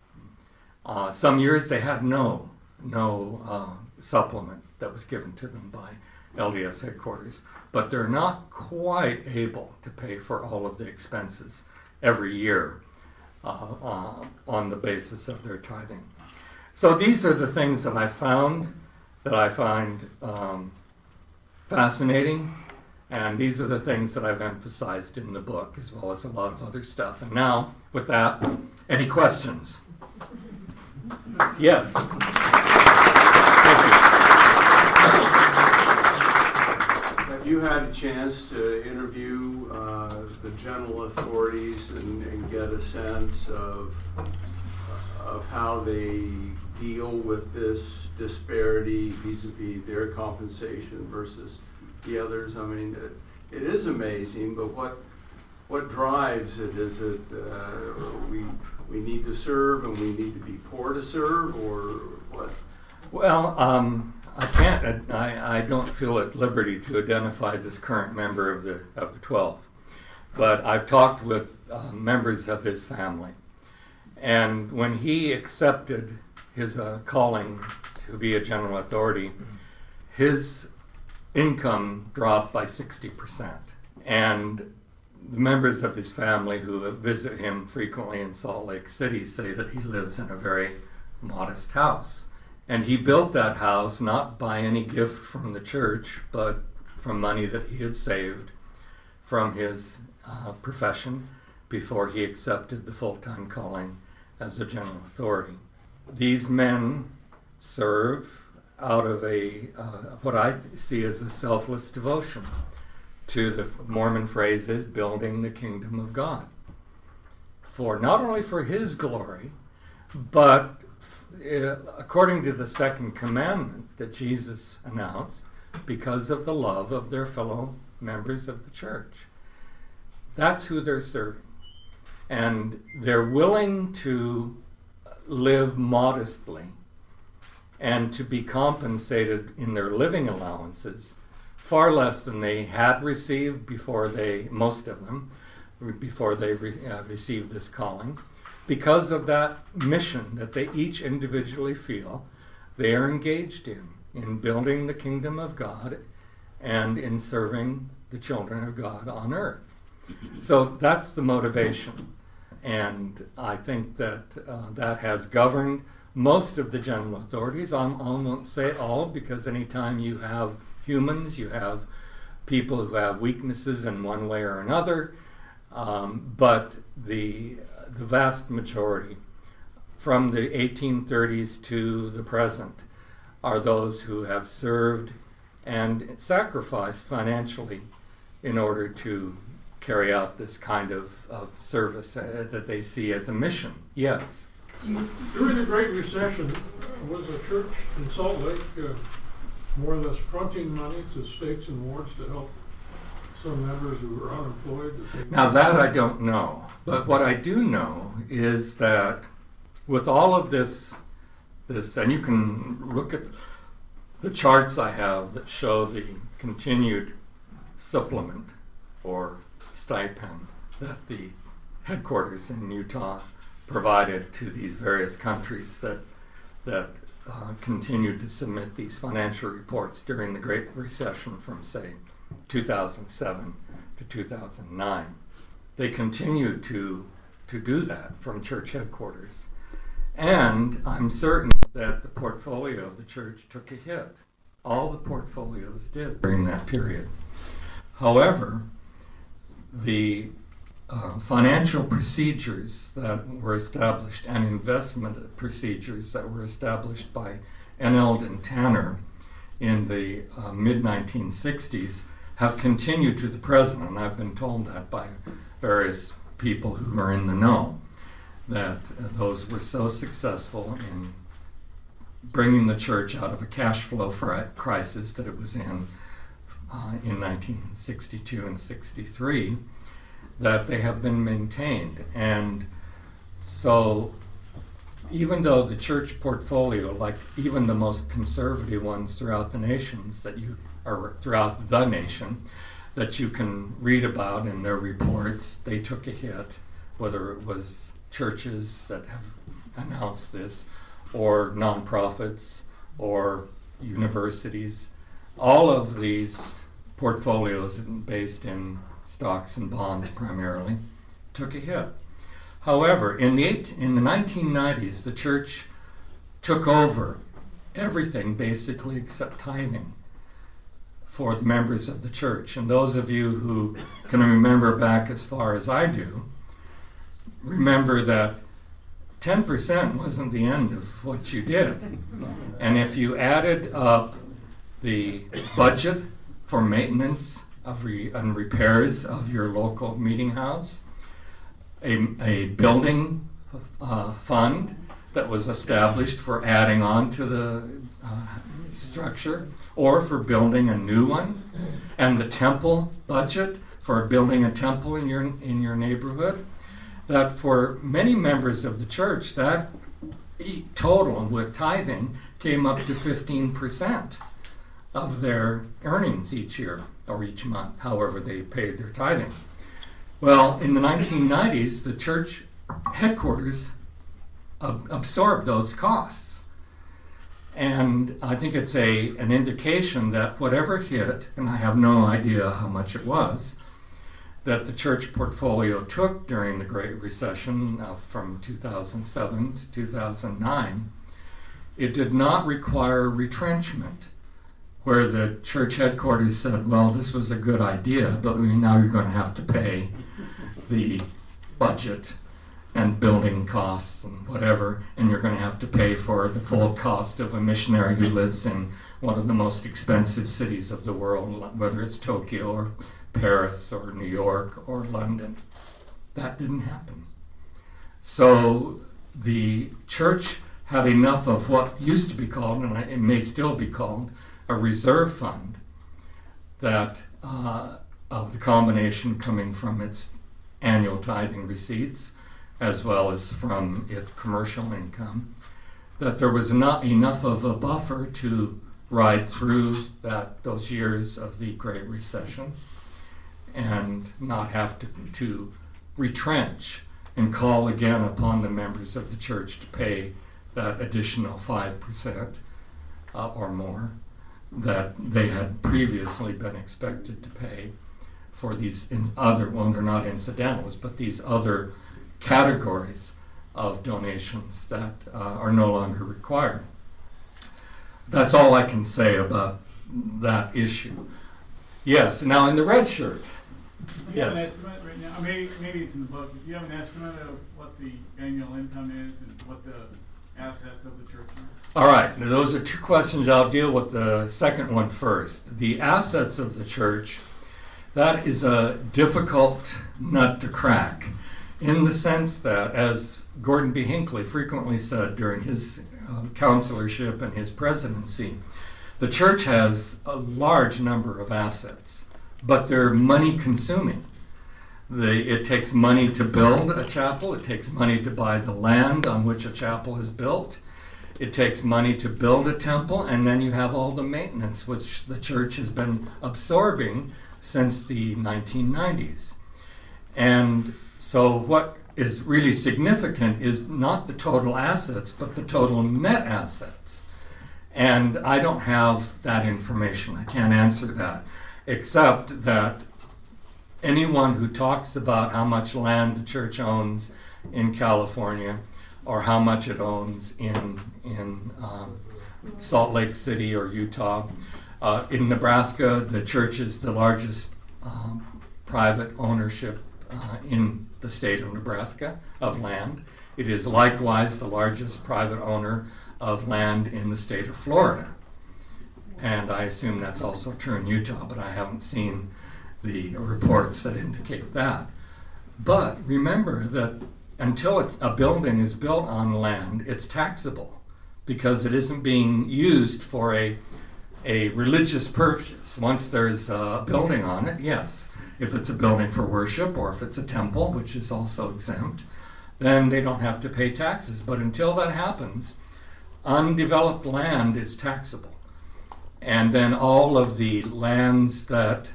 Uh, some years they had no no uh, supplement that was given to them by LDS headquarters, but they're not quite able to pay for all of the expenses every year uh, uh on the basis of their tithing. So these are the things that I found that I find um, fascinating, and these are the things that I've emphasized in the book, as well as a lot of other stuff. And now, with that, any questions? Yes. Have you had a chance to interview uh, the general authorities and, and get a sense of of how they deal with this disparity vis-a-vis their compensation versus the others? I mean, it, it is amazing, but what what drives it? Is it uh, we we need to serve and we need to be poor to serve, or what? Well, um, I can't. I, I don't feel at liberty to identify this current member of the of the twelve, but I've talked with uh, members of his family, and when he accepted his uh, calling to be a general authority, his income dropped by 60%. And the members of his family who visit him frequently in Salt Lake City say that he lives in a very modest house. And he built that house not by any gift from the church, but from money that he had saved from his uh, profession before he accepted the full time calling as a general authority. These men serve out of a uh, what I see as a selfless devotion to the Mormon phrase is building the kingdom of God. For not only for his glory, but uh, according to the second commandment that Jesus announced, because of the love of their fellow members of the church. That's who they're serving. And they're willing to live modestly and to be compensated in their living allowances far less than they had received before they, most of them, before they re, uh, received this calling, because of that mission that they each individually feel they are engaged in, in building the kingdom of God and in serving the children of God on earth. So that's the motivation. And I think that uh, that has governed most of the general authorities. I won't say all because anytime you have humans, you have people who have weaknesses in one way or another, um, but the, the vast majority from the 1830s to the present are those who have served and sacrificed financially in order to carry out this kind of, of service uh, that they see as a mission. Yes. During the Great Recession, was the church in Salt Lake uh, more or less fronting money to stakes and wards to help some members who were unemployed? Now that I don't know, but what I do know is that with all of this, this, and you can look at the charts I have that show the continued supplement or stipend that the headquarters in Utah provided to these various countries that that uh, continued to submit these financial reports during the Great Recession from, say, 2007 to 2009. They continued to, to do that from church headquarters. And I'm certain that the portfolio of the church took a hit. All the portfolios did during that period. However, the uh, financial procedures that were established and investment procedures that were established by N. Eldon Tanner in the uh, mid 1960s have continued to the present, and I've been told that by various people who are in the know that uh, those were so successful in bringing the church out of a cash flow crisis that it was in uh, in 1962 and 63 that they have been maintained. And so, even though the church portfolio, like even the most conservative ones throughout the nations that you are throughout the nation, that you can read about in their reports, they took a hit, whether it was churches that have announced this, or nonprofits, or universities. All of these portfolios based in stocks and bonds primarily, took a hit. However, in the, eight, in the 1990s, the church took over everything basically except tithing for the members of the church. And those of you who can remember back as far as I do, remember that 10% wasn't the end of what you did. And if you added up the budget for maintenance of re- and repairs of your local meeting house, a, a building uh, fund that was established for adding on to the uh, structure or for building a new one, and the temple budget for building a temple in your in your neighborhood. That for many members of the church, that total with tithing came up to fifteen percent of their earnings each year or each month, however they paid their tithing. Well, in the 1990s, the church headquarters ab- absorbed those costs. And I think it's a, an indication that whatever hit, and I have no idea how much it was, that the church portfolio took during the Great Recession uh, from 2007 to 2009, it did not require retrenchment, where the church headquarters said, well, this was a good idea, but we, now you're going to have to pay the budget and building costs and whatever, and you're going to have to pay for the full cost of a missionary who lives in one of the most expensive cities of the world, whether it's Tokyo or Paris or New York or London. That didn't happen. So the church had enough of what used to be called, and it may still be called, a reserve fund that uh, of the combination coming from its annual tithing receipts as well as from its commercial income, that there was not enough of a buffer to ride through that those years of the Great Recession and not have to, to retrench and call again upon the members of the church to pay that additional 5% uh, or more that they had previously been expected to pay for these other, well, they're not incidentals, but these other categories of donations that uh, are no longer required. That's all I can say about that issue. Yes, now in the red shirt. Do you have an Yes. right now, maybe, maybe it's in the book, do you have an estimate of what the annual income is and what the assets of the church are? All right, now those are two questions. I'll deal with the second one first. The assets of the church, that is a difficult nut to crack in the sense that, as Gordon B. Hinckley frequently said during his um, counselorship and his presidency, the church has a large number of assets, but they're money consuming. They, it takes money to build a chapel, it takes money to buy the land on which a chapel is built. It takes money to build a temple, and then you have all the maintenance, which the church has been absorbing since the 1990s. And so, what is really significant is not the total assets, but the total net assets. And I don't have that information. I can't answer that, except that anyone who talks about how much land the church owns in California or how much it owns in, in um, Salt Lake City or Utah. Uh, in Nebraska, the church is the largest um, private ownership uh, in the state of Nebraska of land. It is likewise the largest private owner of land in the state of Florida. And I assume that's also true in Utah, but I haven't seen the reports that indicate that. But remember that until a, a building is built on land, it's taxable because it isn't being used for a, a religious purpose. Once there's a building on it, yes. If it's a building for worship or if it's a temple, which is also exempt, then they don't have to pay taxes. But until that happens, undeveloped land is taxable. And then all of the lands that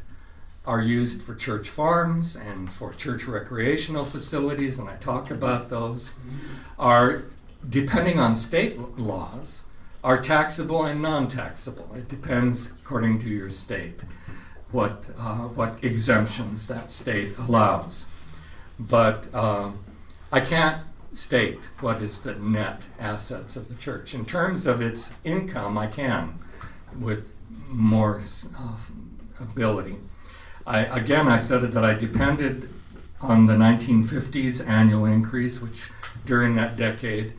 are used for church farms and for church recreational facilities, and I talk about those, are, depending on state laws, are taxable and non taxable. It depends according to your state what, uh, what exemptions that state allows. But um, I can't state what is the net assets of the church. In terms of its income, I can with more uh, ability. I, again, I said that I depended on the 1950s annual increase, which during that decade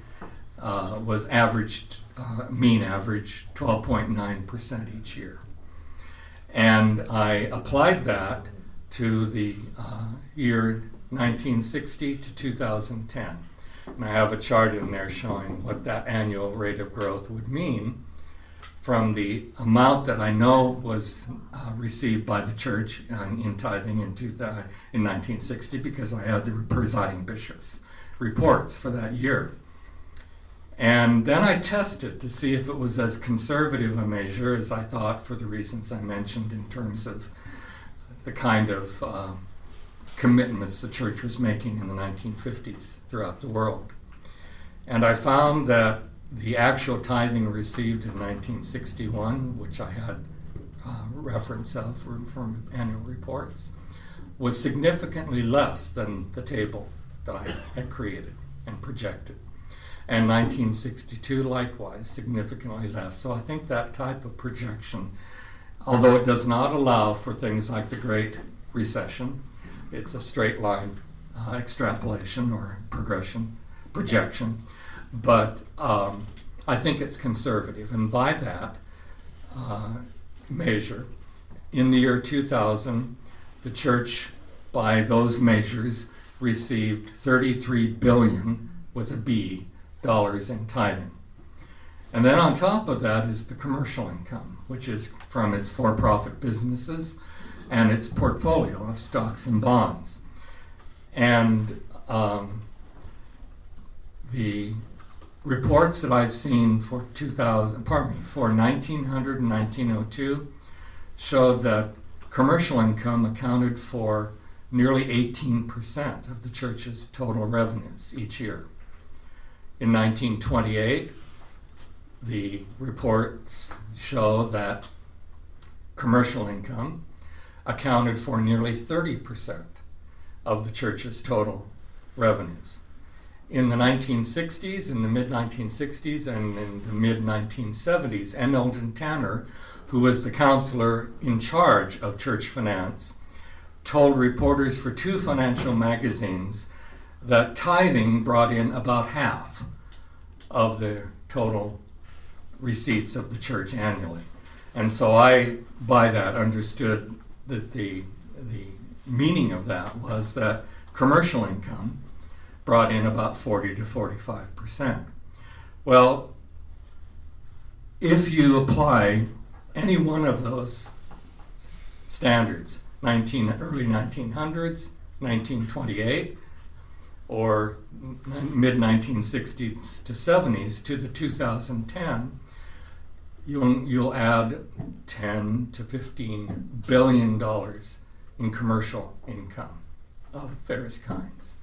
uh, was averaged, uh, mean average 12.9% each year. And I applied that to the uh, year 1960 to 2010. And I have a chart in there showing what that annual rate of growth would mean from the amount that I know was uh, received by the church in, in tithing in, 2000, in 1960 because I had the presiding bishops' reports for that year. And then I tested to see if it was as conservative a measure as I thought for the reasons I mentioned in terms of the kind of uh, commitments the church was making in the 1950s throughout the world. And I found that the actual tithing received in 1961, which I had uh, reference of from, from annual reports, was significantly less than the table that I had created and projected. And 1962, likewise, significantly less. So I think that type of projection, although it does not allow for things like the Great Recession, it's a straight line uh, extrapolation or progression, projection, but um, I think it's conservative. And by that uh, measure, in the year 2000, the church, by those measures, received 33 billion with a B dollars in tithing. And then on top of that is the commercial income, which is from its for profit businesses and its portfolio of stocks and bonds. And um, the reports that I've seen for 2000, pardon me, for 1900 and 1902 showed that commercial income accounted for nearly 18% of the church's total revenues each year. In 1928, the reports show that commercial income accounted for nearly 30% of the church's total revenues. In the 1960s, in the mid 1960s, and in the mid 1970s, N. Eldon Tanner, who was the counselor in charge of church finance, told reporters for two financial magazines that tithing brought in about half of the total receipts of the church annually. And so I, by that, understood that the, the meaning of that was that commercial income brought in about 40 to 45 percent. Well, if you apply any one of those standards, 19, early 1900s, 1928, or mid 1960s to 70s to the 2010, you'll, you'll add 10 to 15 billion dollars in commercial income of various kinds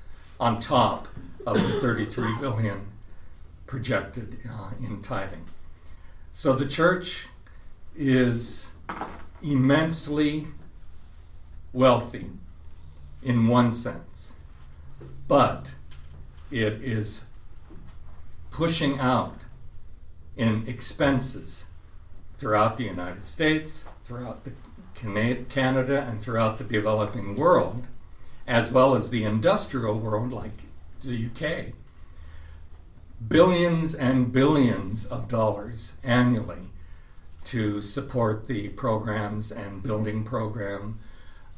on top of the 33 billion projected uh, in tithing. So the church is immensely wealthy in one sense, but it is pushing out in expenses throughout the United States, throughout the Canada, and throughout the developing world, as well as the industrial world like the UK. Billions and billions of dollars annually to support the programs and building program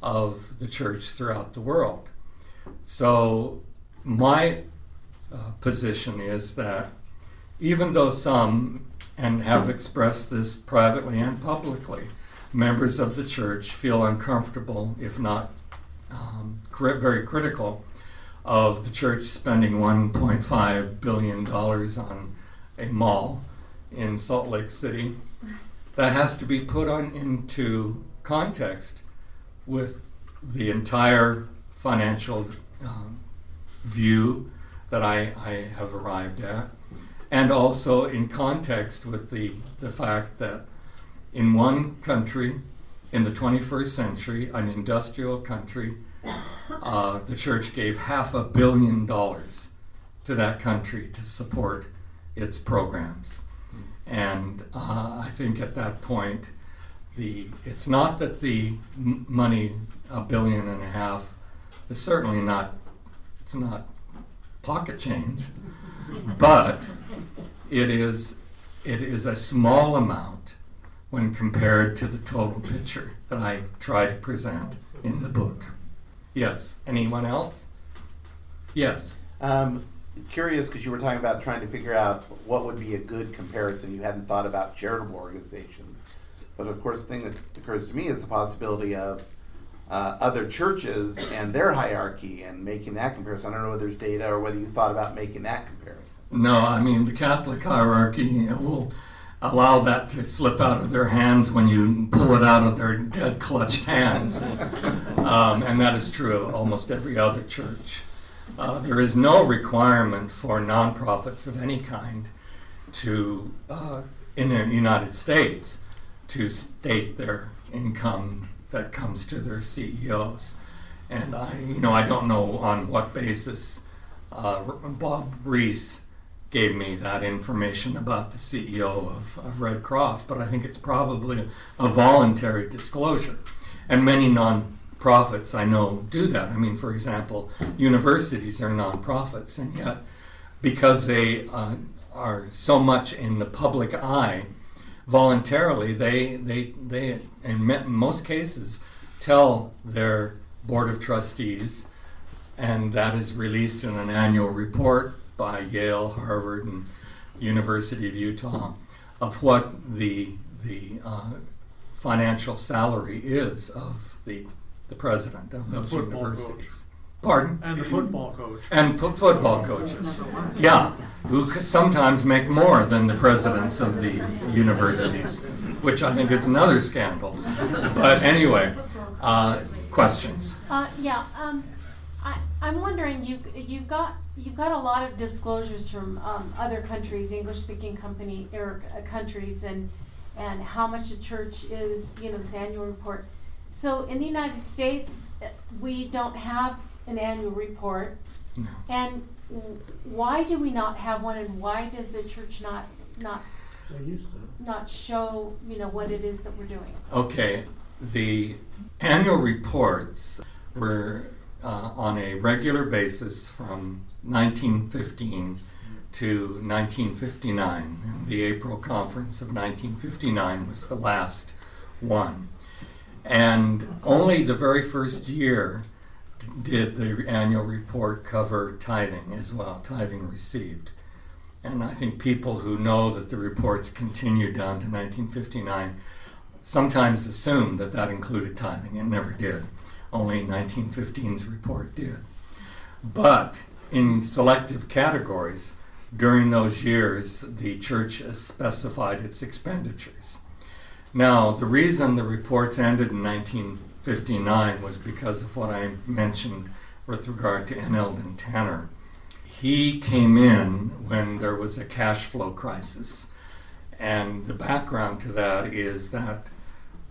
of the church throughout the world. So, my uh, position is that even though some, and have expressed this privately and publicly, members of the church feel uncomfortable, if not um, very critical, of the church spending $1.5 billion on a mall in Salt Lake City. That has to be put on into context with the entire financial um, view that I, I have arrived at, and also in context with the, the fact that in one country in the 21st century, an industrial country, uh, the church gave half a billion dollars to that country to support its programs. And uh, I think at that point, the it's not that the money, a billion and a half, is certainly not, it's not pocket change, but it is, it is a small amount when compared to the total picture that I try to present in the book. Yes. Anyone else? Yes. Um, curious because you were talking about trying to figure out what would be a good comparison. You hadn't thought about charitable organizations, but of course, the thing that occurs to me is the possibility of uh, other churches and their hierarchy and making that comparison. I don't know whether there's data or whether you thought about making that comparison. No, I mean the Catholic hierarchy will allow that to slip out of their hands when you pull it out of their dead clutched hands. Um, and that is true of almost every other church. Uh, there is no requirement for nonprofits of any kind to uh, in the United States to state their income that comes to their CEOs. And I, you know, I don't know on what basis uh, Bob Rees gave me that information about the CEO of, of Red Cross, but I think it's probably a voluntary disclosure. And many non-profits I know do that. I mean, for example, universities are non-profits, and yet because they uh, are so much in the public eye, voluntarily they they they in most cases tell their board of trustees, and that is released in an annual report by Yale, Harvard, and University of Utah of what the the uh, financial salary is of the the president of those universities. Pardon? And the football coach. And fo- football coaches. Yeah, who sometimes make more than the presidents of the universities, which I think is another scandal. But anyway, uh, questions? Uh, yeah, um, I, I'm wondering, you, you've got, you've got a lot of disclosures from, um, other countries, English-speaking company, or, uh, countries, and, and how much the church is, you know, this annual report. So in the United States, uh, we don't have an annual report. No. And why do we not have one, and why does the church not, not, They used to. not show, you know, what it is that we're doing? Okay, the annual reports were uh, on a regular basis from 1915 to 1959. And the April conference of 1959 was the last one. And only the very first year did the annual report cover tithing as well, tithing received. And I think people who know that the reports continued down to 1959 sometimes assume that that included tithing. It never did. Only 1915's report did. But in selective categories, during those years, the church specified its expenditures. Now, the reason the reports ended in 1959 was because of what I mentioned with regard to N. Eldon Tanner. He came in when there was a cash flow crisis. And the background to that is that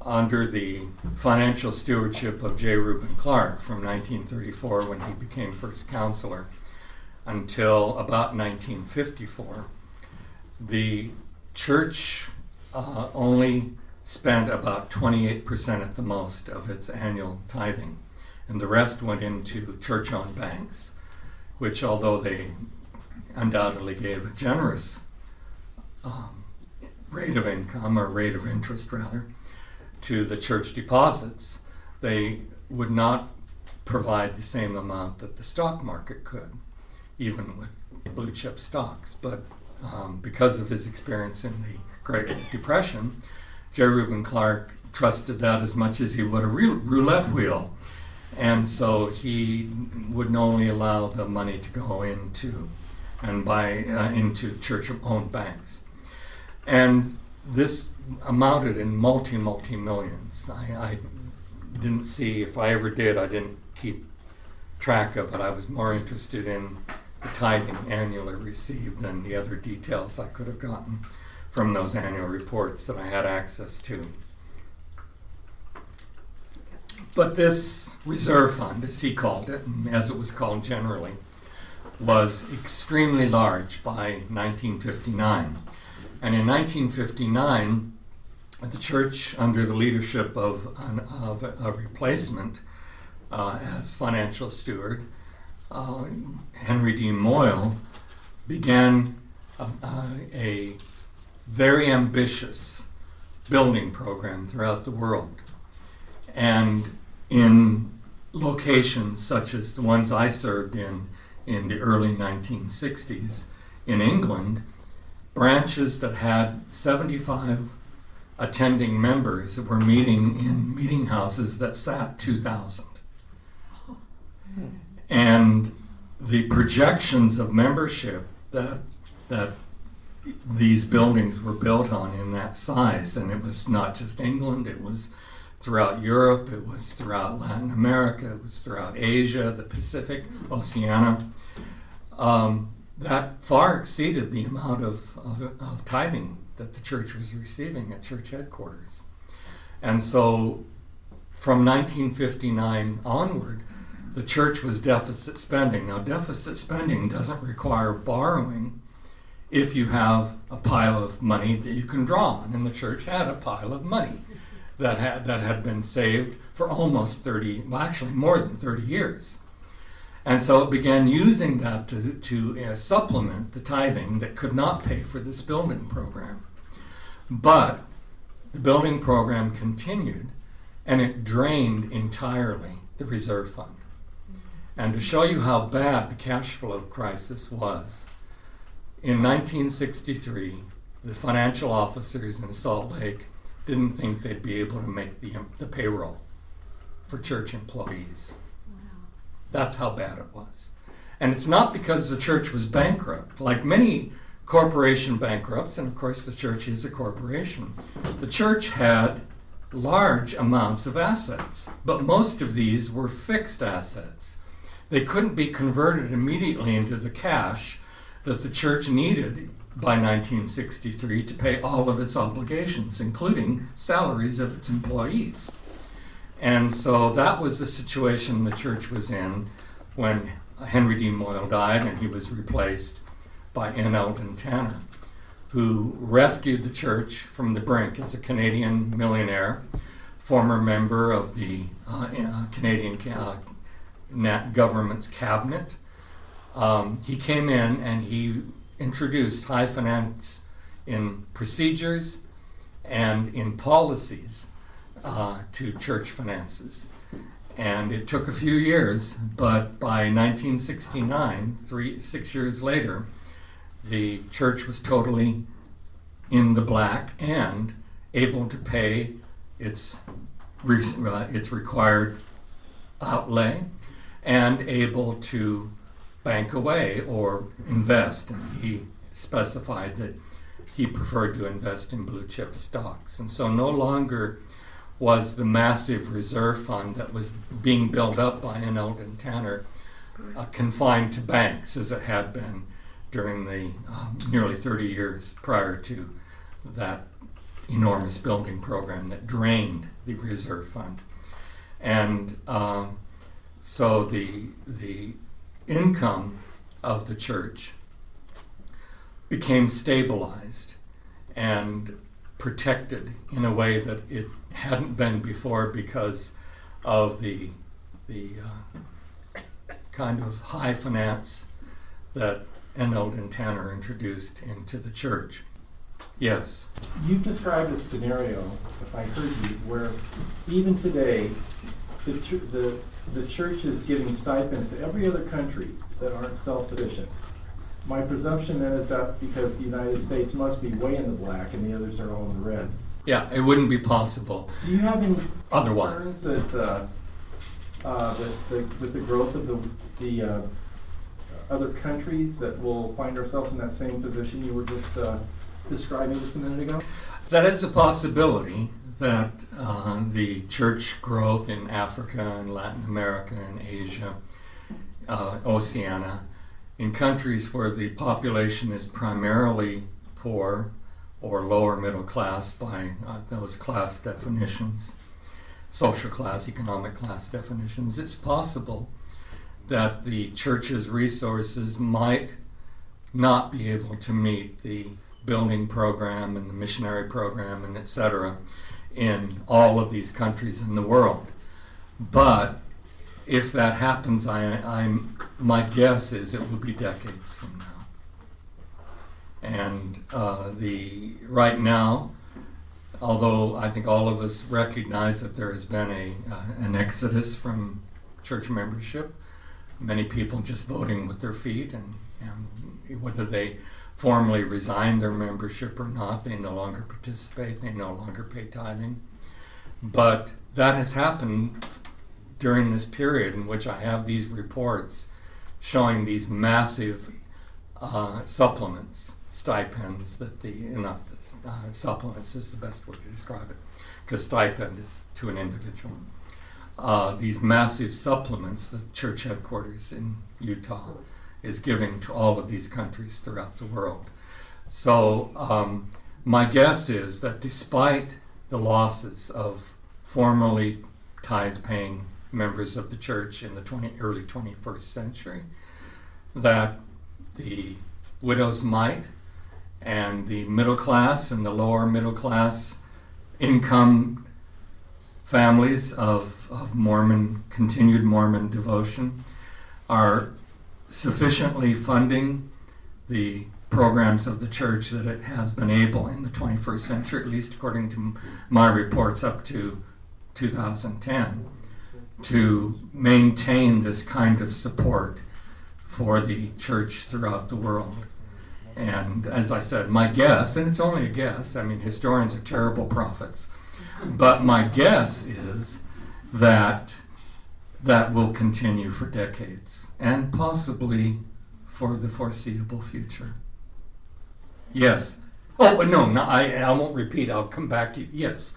under the financial stewardship of J. Reuben Clark from 1934 when he became first counselor until about 1954, the church uh, only spent about 28% at the most of its annual tithing, and the rest went into church owned banks, which, although they undoubtedly gave a generous um, rate of income or rate of interest, rather, to the church deposits, they would not provide the same amount that the stock market could, even with blue chip stocks. But um, because of his experience in the Great Depression, J. Reuben Clark trusted that as much as he would a roulette wheel. And so he would only allow the money to go into and buy uh, into church-owned banks. And this amounted in multi multi millions. I, I didn't see if I ever did. I didn't keep track of it. I was more interested in the tithing annually received and the other details I could have gotten from those annual reports that I had access to. But this reserve fund, as he called it, and as it was called generally, was extremely large by 1959. And in 1959, the church, under the leadership of, an, of a, replacement uh, as financial steward, uh, Henry D. Moyle, began a, a very ambitious building program throughout the world. And in locations such as the ones I served in in the early 1960s in England, branches that had 75 attending members were meeting in meeting houses that sat 2,000. And the projections of membership that, that these buildings were built on in that size, and it was not just England, it was throughout Europe, it was throughout Latin America, it was throughout Asia, the Pacific, Oceania. Um, that far exceeded the amount of, of, of tithing that the church was receiving at church headquarters. And so from 1959 onward, the church was deficit spending. Now, deficit spending doesn't require borrowing if you have a pile of money that you can draw on. And the church had a pile of money that had, that had been saved for almost 30, well, actually more than 30 years. And so it began using that to, to uh, supplement the tithing that could not pay for this building program. But the building program continued and it drained entirely the reserve fund. And to show you how bad the cash flow crisis was, in 1963, the financial officers in Salt Lake didn't think they'd be able to make the, the payroll for church employees. That's how bad it was. And it's not because the church was bankrupt. Like many corporation bankrupts, and of course the church is a corporation, the church had large amounts of assets, but most of these were fixed assets. They couldn't be converted immediately into the cash that the church needed by 1963 to pay all of its obligations, including salaries of its employees. And so that was the situation the church was in when Henry D. Moyle died and he was replaced by N. Eldon Tanner, who rescued the church from the brink as a Canadian millionaire, former member of the uh, Canadian uh, government's cabinet. Um, he came in and he introduced high finance in procedures and in policies uh, to church finances. And it took a few years, but by 1969, three, six years later, the church was totally in the black and able to pay its, uh, its required outlay and able to bank away or invest. And he specified that he preferred to invest in blue chip stocks. And so no longer was the massive reserve fund that was being built up by N. Eldon Tanner uh, confined to banks as it had been during the um, nearly 30 years prior to that enormous building program that drained the reserve fund. And um, so the, the income of the church became stabilized and protected in a way that it hadn't been before because of the the uh, kind of high finance that N. Eldon Tanner introduced into the church. Yes. You've described a scenario, if I heard you, where even today the, the, the church is giving stipends to every other country that aren't self sufficient. My presumption then is that because the United States must be way in the black and the others are all in the red. Yeah, it wouldn't be possible. Do you have any otherwise concerns that, uh, uh, that the, with the growth of the, the uh, other countries that we'll find ourselves in that same position you were just uh, describing just a minute ago? That is a possibility that uh, the church growth in Africa and Latin America and Asia, uh, Oceania, in countries where the population is primarily poor or lower middle class by uh, those class definitions, social class, economic class definitions, it's possible that the church's resources might not be able to meet the building program and the missionary program and et cetera in all of these countries in the world. But if that happens, I, I'm, my guess is it will be decades from now. And uh, the right now, although I think all of us recognize that there has been a uh, an exodus from church membership, many people just voting with their feet, and, and whether they formally resign their membership or not. They no longer participate, they no longer pay tithing. But that has happened during this period in which I have these reports showing these massive uh, supplements, stipends that the, not the, uh, supplements is the best word to describe it, because stipend is to an individual. Uh, these massive supplements, the church headquarters in Utah is giving to all of these countries throughout the world. So, um, my guess is that despite the losses of formerly tithe paying members of the church in the 20, early 21st century, that the widow's mite and the middle class and the lower middle class income families of, of Mormon, continued Mormon devotion are sufficiently funding the programs of the church that it has been able in the 21st century, at least according to my reports up to 2010, to maintain this kind of support for the church throughout the world. And as I said, my guess, and it's only a guess, I mean, historians are terrible prophets, but my guess is that that will continue for decades and possibly for the foreseeable future. Yes. Oh, no, no I, I won't repeat. I'll come back to you. Yes.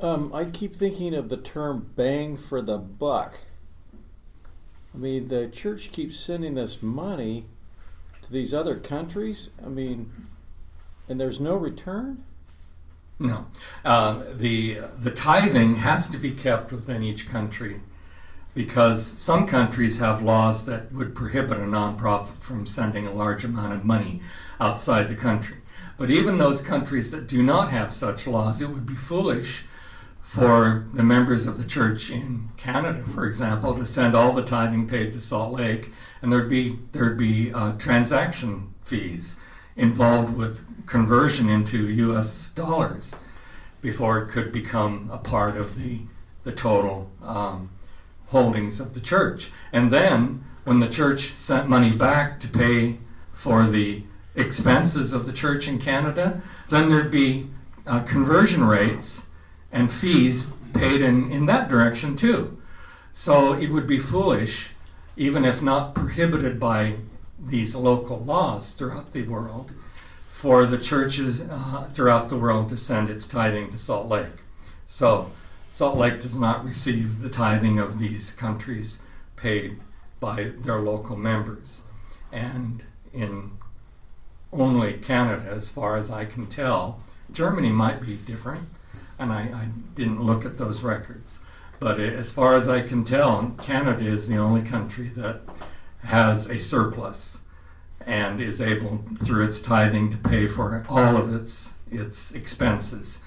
Um, I keep thinking of the term bang for the buck. I mean, the church keeps sending this money to these other countries. I mean, and there's no return? No. Uh, the, the tithing has to be kept within each country because some countries have laws that would prohibit a nonprofit from sending a large amount of money outside the country. But even those countries that do not have such laws, it would be foolish for the members of the church in Canada, for example, to send all the tithing paid to Salt Lake, and there'd be there'd be uh, transaction fees involved with conversion into U.S. dollars before it could become a part of the the total um, holdings of the church. And then, when the church sent money back to pay for the expenses of the church in Canada, then there'd be uh, conversion rates and fees paid in, in that direction too. So it would be foolish, even if not prohibited by these local laws throughout the world, for the churches uh, throughout the world to send its tithing to Salt Lake. So Salt Lake does not receive the tithing of these countries paid by their local members. And in only Canada, as far as I can tell, Germany might be different, and I, I didn't look at those records. But as far as I can tell, Canada is the only country that has a surplus and is able, through its tithing, to pay for all of its its expenses,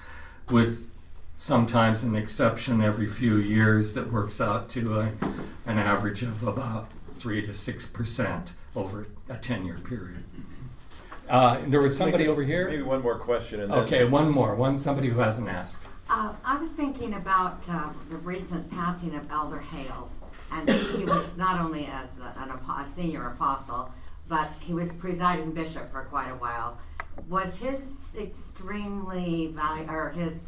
with sometimes an exception every few years that works out to a, an average of about 3 to 6% over a 10 year period. Uh, there was somebody maybe, over here. Maybe one more question. And okay, one more. One somebody who hasn't asked. Uh, I was thinking about uh, the recent passing of Elder Hales, and he was not only as a, an, a senior apostle, but he was presiding bishop for quite a while. Was his extremely value or his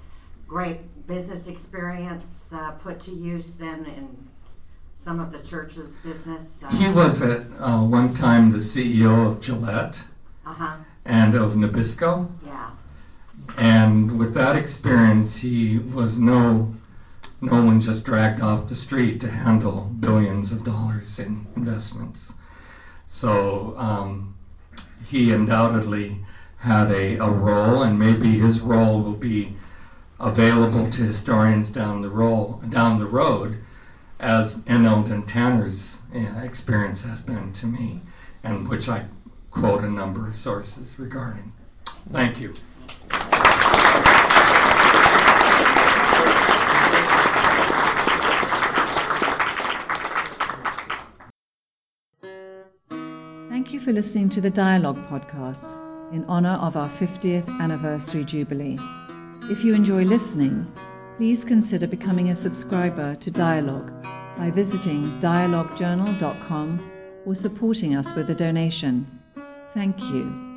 great business experience uh, put to use then in some of the church's business? Uh, he was at uh, one time the CEO of Gillette uh-huh. and of Nabisco. Yeah. And with that experience, he was no no one just dragged off the street to handle billions of dollars in investments. So um, he undoubtedly had a, a role, and maybe his role will be available to historians down the roll down the road, as N. Tanner's uh, experience has been to me, and which I quote a number of sources regarding. Thank you. Thank you for listening to the Dialogue podcast in honor of our 50th anniversary jubilee. If you enjoy listening, please consider becoming a subscriber to Dialogue by visiting dialoguejournal.com or supporting us with a donation. Thank you.